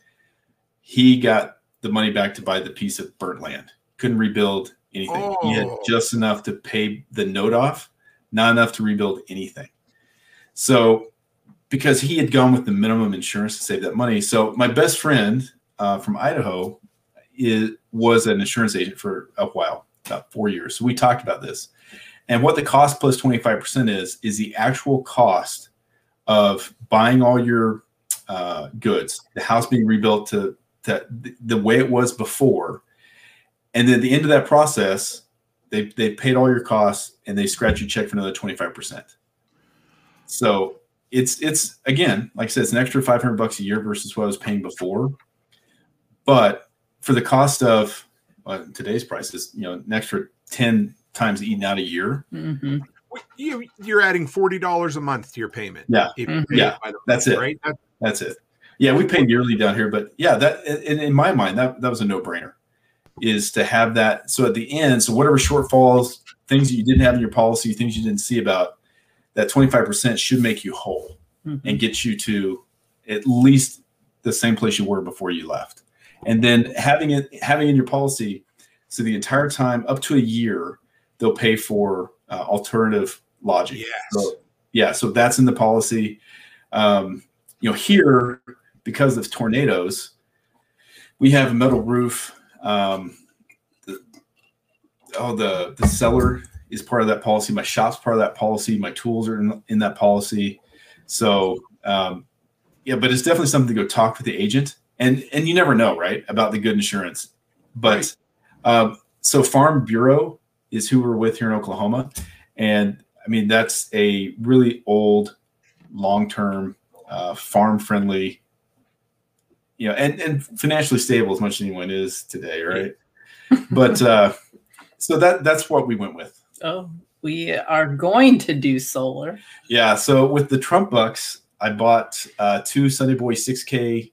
H: He got the money back to buy the piece of burnt land. Couldn't rebuild anything. He had
G: Oh.
H: just enough to pay the note off, not enough to rebuild anything. So, because he had gone with the minimum insurance to save that money, so my best friend uh, from Idaho is, was an insurance agent for a while, about four years. So we talked about this, and what the cost plus plus twenty five percent is is the actual cost of buying all your uh, goods, the house being rebuilt to, to the- way it was before, and then at the end of that process, they they paid all your costs and they scratch your check for another twenty five percent. So it's it's again, like I said, it's an extra five hundred bucks a year versus what I was paying before. But for the cost of well, today's prices, you know, an extra ten times eating out a year.
I: hmm
G: You, you're adding forty dollars a month to your payment.
H: Yeah.
G: if you
I: Mhm.
G: pay
H: Yeah,
G: by
H: that's
G: month,
H: it.
G: Right. That-
H: That's it. Yeah, we pay yearly down here, but yeah, that in, in my mind that that was a no brainer. Is to have that so at the end, so whatever shortfalls, things that you didn't have in your policy, things you didn't see about, that twenty five percent should make you whole
I: hmm
H: and get you to at least the same place you were before you left. And then having it having in your policy, so the entire time up to a year, they'll pay for uh, alternative lodging.
G: yes.
H: So, yeah, so that's in the policy. Um, you know, here because of tornadoes, we have a metal roof. Um, the, oh, the the cellar is part of that policy. My shop's part of that policy. My tools are in, in that policy. So um, yeah, but it's definitely something to go talk with the agent. And and you never know, right, about the good insurance. But um, so Farm Bureau is who we're with here in Oklahoma, and I mean that's a really old, long-term, uh, farm-friendly, you know, and and financially stable as much as anyone is today, right? but uh, so that that's what we went with.
I: Oh, we are going to do solar.
H: Yeah. So with the Trump bucks, I bought uh, two Sunny Boy 6K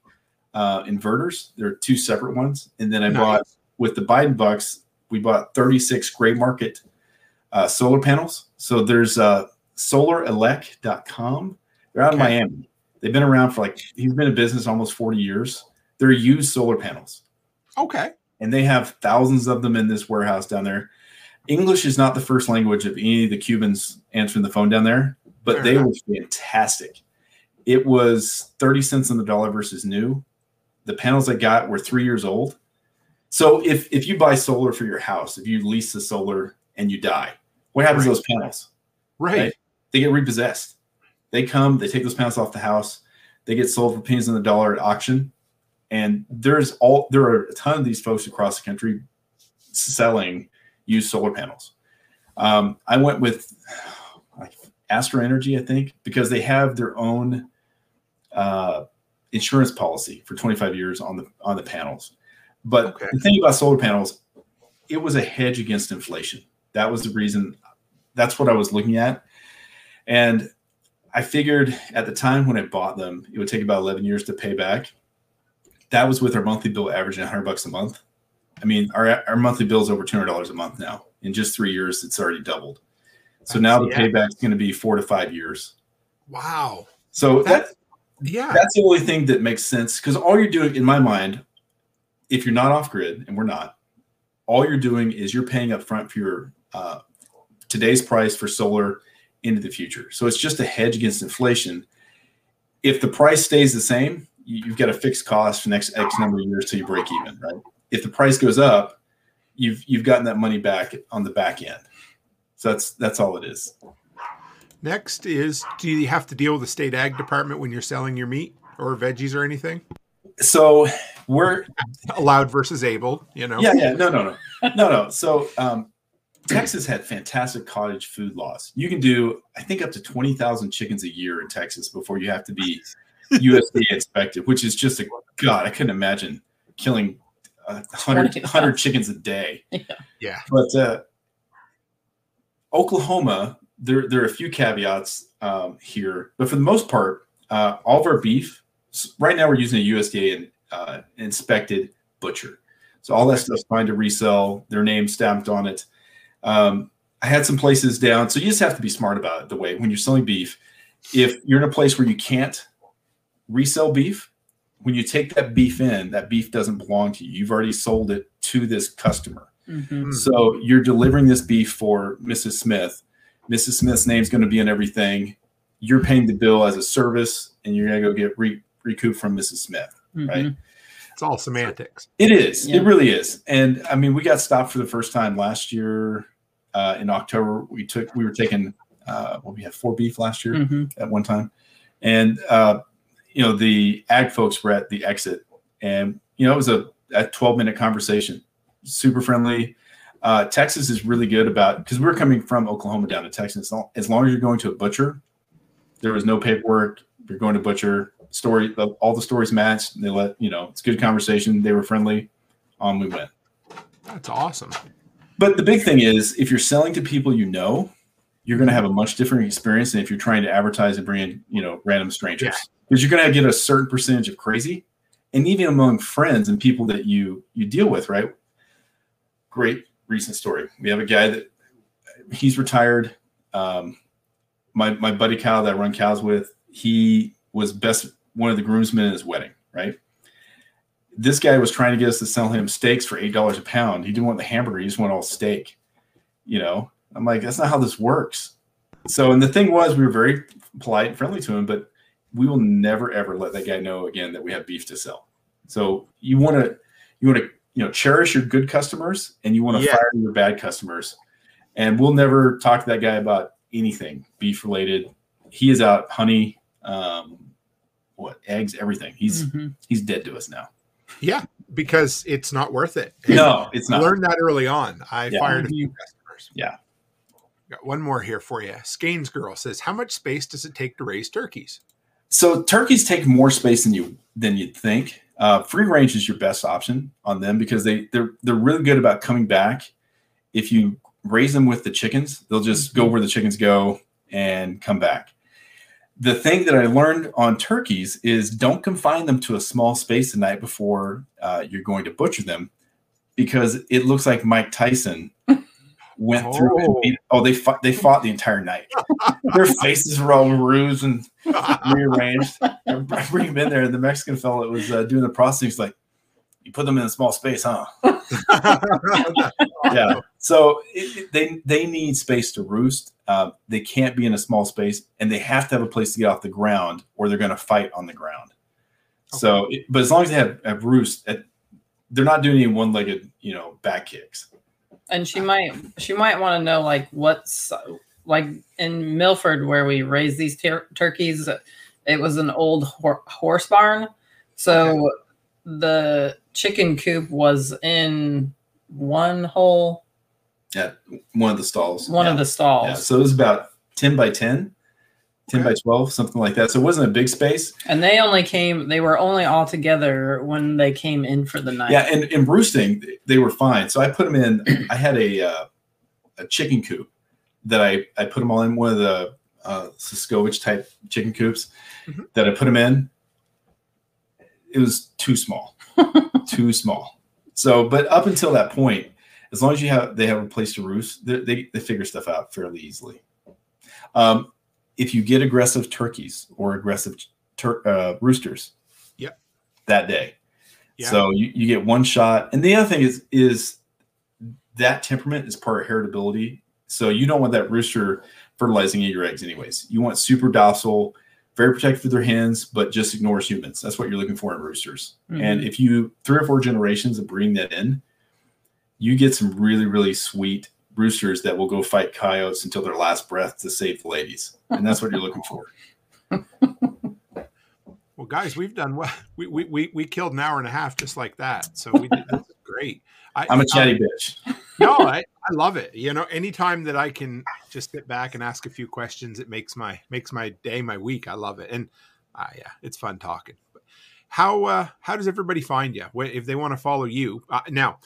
H: uh, inverters. They're two separate ones, and then I
G: Nice.
H: bought with the Biden bucks. We bought 36 gray market uh, solar panels. So there's uh, solarelec.com. They're out of Miami. They've been around for like he's been in business almost 40 years. They're used solar panels
G: Okay.
H: and they have thousands of them in this warehouse down there. English is not the first language of any of the Cubans answering the phone down there, but
G: Fair
H: they
G: enough.
H: were fantastic. It was 30 cents on the dollar versus new. The panels I got were three years old. So if if you buy solar for your house, if you lease the solar and you die, what happens to those panels?
G: Right. right.
H: They get repossessed. They come, they take those panels off the house, they get sold for pennies on the dollar at auction. And there's all there are a ton of these folks across the country selling used solar panels. Um, I went with like Astronergy, I think, because they have their own uh, insurance policy for 25 years on the on the panels. But okay. the thing about solar panels, it was a hedge against inflation. That was the reason. That's what I was looking at, and I figured at the time when I bought them, it would take about 11 years to pay back. That was with our monthly bill averaging 100 bucks a month. I mean, our, our monthly bill is over $200 a month now. In just three years, it's already doubled. So now the yeah. payback is going to be four to five years.
G: Wow.
H: So that, yeah, that's the only thing that makes sense because all you're doing, in my mind, if you're not off grid, and we're not, all you're doing is you're paying up front for your uh, today's price for solar into the future. So it's just a hedge against inflation. If the price stays the same, you've got a fixed cost for next X number of years till you break even, right? If the price goes up, you've you've gotten that money back on the back end. So that's that's all it is.
G: Next is do you have to deal with the state ag department when you're selling your meat or veggies or anything?
H: So we're
G: allowed versus able, you know.
H: Yeah, yeah, no, no, no. No, no. So um Texas had fantastic cottage food laws. You can do, I think, up to 20,000 chickens a year in Texas before you have to be USDA inspected, which is just a God. I couldn't imagine killing uh, 100, 100 chickens a day.
G: Yeah. yeah.
H: But uh, Oklahoma, there, there are a few caveats um, here, but for the most part, uh, all of our beef, right now we're using a USDA uh, inspected butcher. So all that stuff's fine to resell, their name stamped on it. Um, I had some places down, so you just have to be smart about it. The way when you're selling beef, if you're in a place where you can't resell beef, when you take that beef in, that beef doesn't belong to you. You've already sold it to this customer. Mm-hmm. So you're delivering this beef for Mrs. Smith. Mrs. Smith's name's going to be in everything. You're paying the bill as a service, and you're going to go get re- recouped from Mrs. Smith, mm-hmm. right?
G: It's all semantics.
H: It is. Yeah. It really is. And I mean, we got stopped for the first time last year uh, in October. We took we were taking uh, well, we had four beef last year mm-hmm. at one time, and uh, you know the ag folks were at the exit, and you know it was a, a 12 minute conversation, super friendly. Uh, Texas is really good about because we are coming from Oklahoma down to Texas. As long as you're going to a butcher, there was no paperwork. You're going to butcher story, all the stories matched. They let you know it's good conversation. They were friendly. On we went.
G: That's awesome.
H: But the big thing is, if you're selling to people you know, you're going to have a much different experience than if you're trying to advertise and bring in, you know, random strangers. Because you're going to get a certain percentage of crazy, and even among friends and people that you you deal with, right? Great recent story. We have a guy that he's retired. Um, my my buddy Kyle that I run cows with, he was best one of the groomsmen in his wedding, right? This guy was trying to get us to sell him steaks for eight dollars a pound. He didn't want the hamburger; he just wanted all steak. You know, I'm like, that's not how this works. So, and the thing was, we were very polite and friendly to him, but we will never ever let that guy know again that we have beef to sell. So, you want to, you want to, you know, cherish your good customers, and you want to yeah. fire your bad customers. And we'll never talk to that guy about anything beef related. He is out honey, um, what eggs, everything. He's mm-hmm. he's dead to us now.
G: Yeah, because it's not worth it.
H: no, it's not.
G: Learned that early on. I yeah. fired a few mm-hmm. customers.
H: Yeah.
G: Got one more here for you. Skeins girl says, "How much space does it take to raise turkeys?"
H: So turkeys take more space than you than you'd think. Uh, free range is your best option on them because they they're they're really good about coming back. If you raise them with the chickens, they'll just go mm-hmm. where the chickens go and come back the thing that I learned on turkeys is don't confine them to a small space the night before uh, you're going to butcher them because it looks like Mike Tyson went oh. through and beat, oh they fought they fought the entire night. Their faces were all bruised and rearranged. I bring them in there, and the Mexican fellow that was uh, doing the processing is like, "You put them in a small space, huh?" yeah. So it, it, they they need space to roost. Uh, they can't be in a small space, and they have to have a place to get off the ground, or they're going to fight on the ground. Okay. So, it, but as long as they have, have roost, at, they're not doing any one-legged, you know, back kicks.
I: And she might she might want to know like what's like in Milford where we raise these tur- turkeys. It was an old hor- horse barn, so the chicken coop was in one hole,
H: Yeah, one of the stalls.
I: one
H: yeah.
I: of the stalls.
H: Yeah, so it was about 10 by 10, 10 by 12, something like that. So it wasn't a big space.
I: And they only came, they were only all together when they came in for the night.
H: Yeah, and in roosting, they were fine. So I put them in. I had a uh, a chicken coop that I I put them all in one of the uh, Siskovich type chicken coops
G: Mhm.
H: that I put them in. It was too small, too small. So, but up until that point, as long as you have they have a place to roost, they they, they figure stuff out fairly easily. Um, if you get aggressive turkeys or aggressive tur- uh, roosters,
G: Yep.
H: that day,
G: Yeah.
H: so you, you get one shot. And the other thing is is that temperament is part of heritability. So you don't want that rooster fertilizing your eggs anyways. You want super docile, very protective of their hens, but just ignores humans. That's what you're looking for in roosters. And if you three or four generations of breeding that in, you get some really, really sweet roosters that will go fight coyotes until their last breath to save the ladies. And that's what you're looking for.
G: Well, guys, we've done well. We, we, we, we killed an hour and a half just like that. So we did this is great. I,
H: I'm a chatty bitch.
G: no, I, I love it. You know, anytime that I can just sit back and ask a few questions, it makes my makes my day, my week. I love it, and uh, yeah, it's fun talking. But how uh, how does everybody find you if they want to follow you? Uh, now,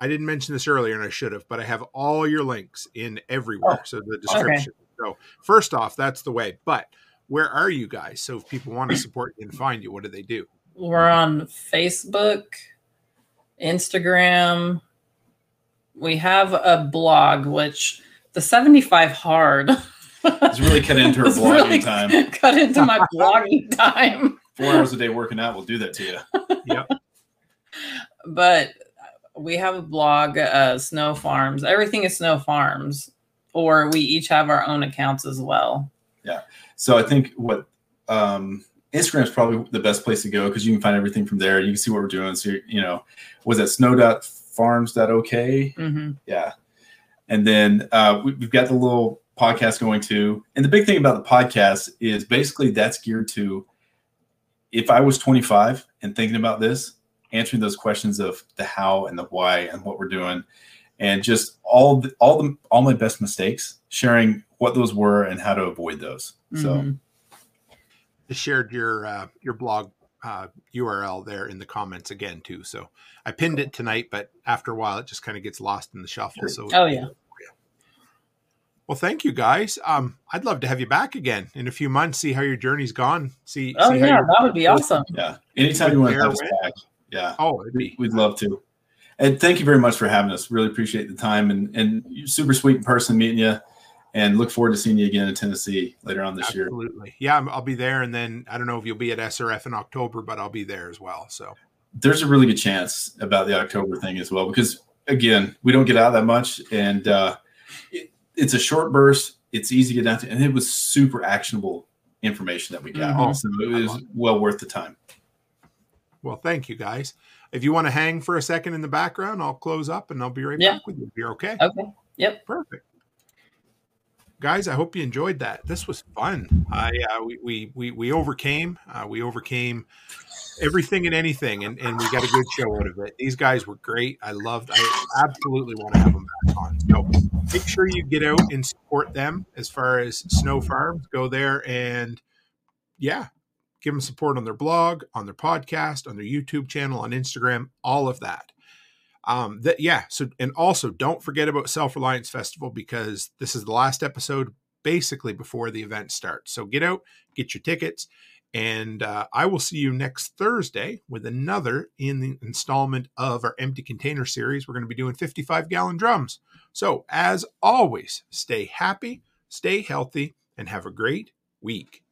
G: I didn't mention this earlier, and I should have, but I have all your links in everywhere, oh, so the description. So first off, that's the way. But where are you guys? So if people want to support you and find you, what do they do?
I: We're on Facebook, Instagram. We have a blog, which the 75 hard
H: It's really cut into her blogging
I: really
H: time.
I: cut into my blogging time.
H: Four hours a day working out will do that to you.
G: Yep.
I: But we have a blog, uh, Snow Farms. Everything is Snow Farms, or we each have our own accounts as well. Yeah.
H: So I think what um, Instagram is probably the best place to go because you can find everything from there. You can see what we're doing. So you know, was that snow.farms.ok?
I: hmm
H: Yeah. And then uh, we, we've got the little podcast going too. And the big thing about the podcast is basically that's geared to if I was 25 and thinking about this, answering those questions of the how and the why and what we're doing, and just all the, all the all my best mistakes, sharing what those were and how to avoid those. So
I: Mhm.
G: I shared your uh, your blog uh, URL there in the comments again too. So I pinned it tonight, but after a while, it just kind of gets lost in the shuffle. So
I: Oh, yeah.
G: Well, thank you guys. Um, I'd love to have you back again in a few months. See how your journey's gone. See.
I: Oh
G: see
I: yeah,
G: your-
I: that would be awesome.
H: yeah, anytime you want to
G: Fair
H: have us back, yeah,
G: Oh, be.
H: we'd love to. And thank you very much for having us. Really appreciate the time and and you're super sweet in person meeting you, and look forward to seeing you again in Tennessee later on this year.
G: Absolutely. Yeah, I'll be there, and then I don't know if you'll be at SRF in October, but I'll be there as well. So
H: There's a really good chance about the October thing as well because again, we don't get out that much, and uh, it, it's a short burst. It's easy to get down to, and it was super actionable information that we got.
G: Mhm.
H: So it was well worth the time.
G: Well, thank you guys. If you want to hang for a second in the background, I'll close up and I'll be right
I: Yeah.
G: back with you. You're okay.
I: Okay. Yep.
G: Perfect. Guys, I hope you enjoyed that. This was fun. I uh, we, we we we overcame. Uh, we overcame everything and anything, and, and we got a good show out of it. These guys were great. I loved. I absolutely want to have them back on. So make sure you get out and support them as far as Snow Farms. Go there and yeah, give them support on their blog, on their podcast, on their YouTube channel, on Instagram, all of that. Um, that yeah. So and also don't forget about Self Reliance Festival because this is the last episode basically before the event starts. So get out, get your tickets, and uh, I will see you next Thursday with another in the installment of our empty container series. We're going to be doing 55 gallon drums. So as always, stay happy, stay healthy, and have a great week.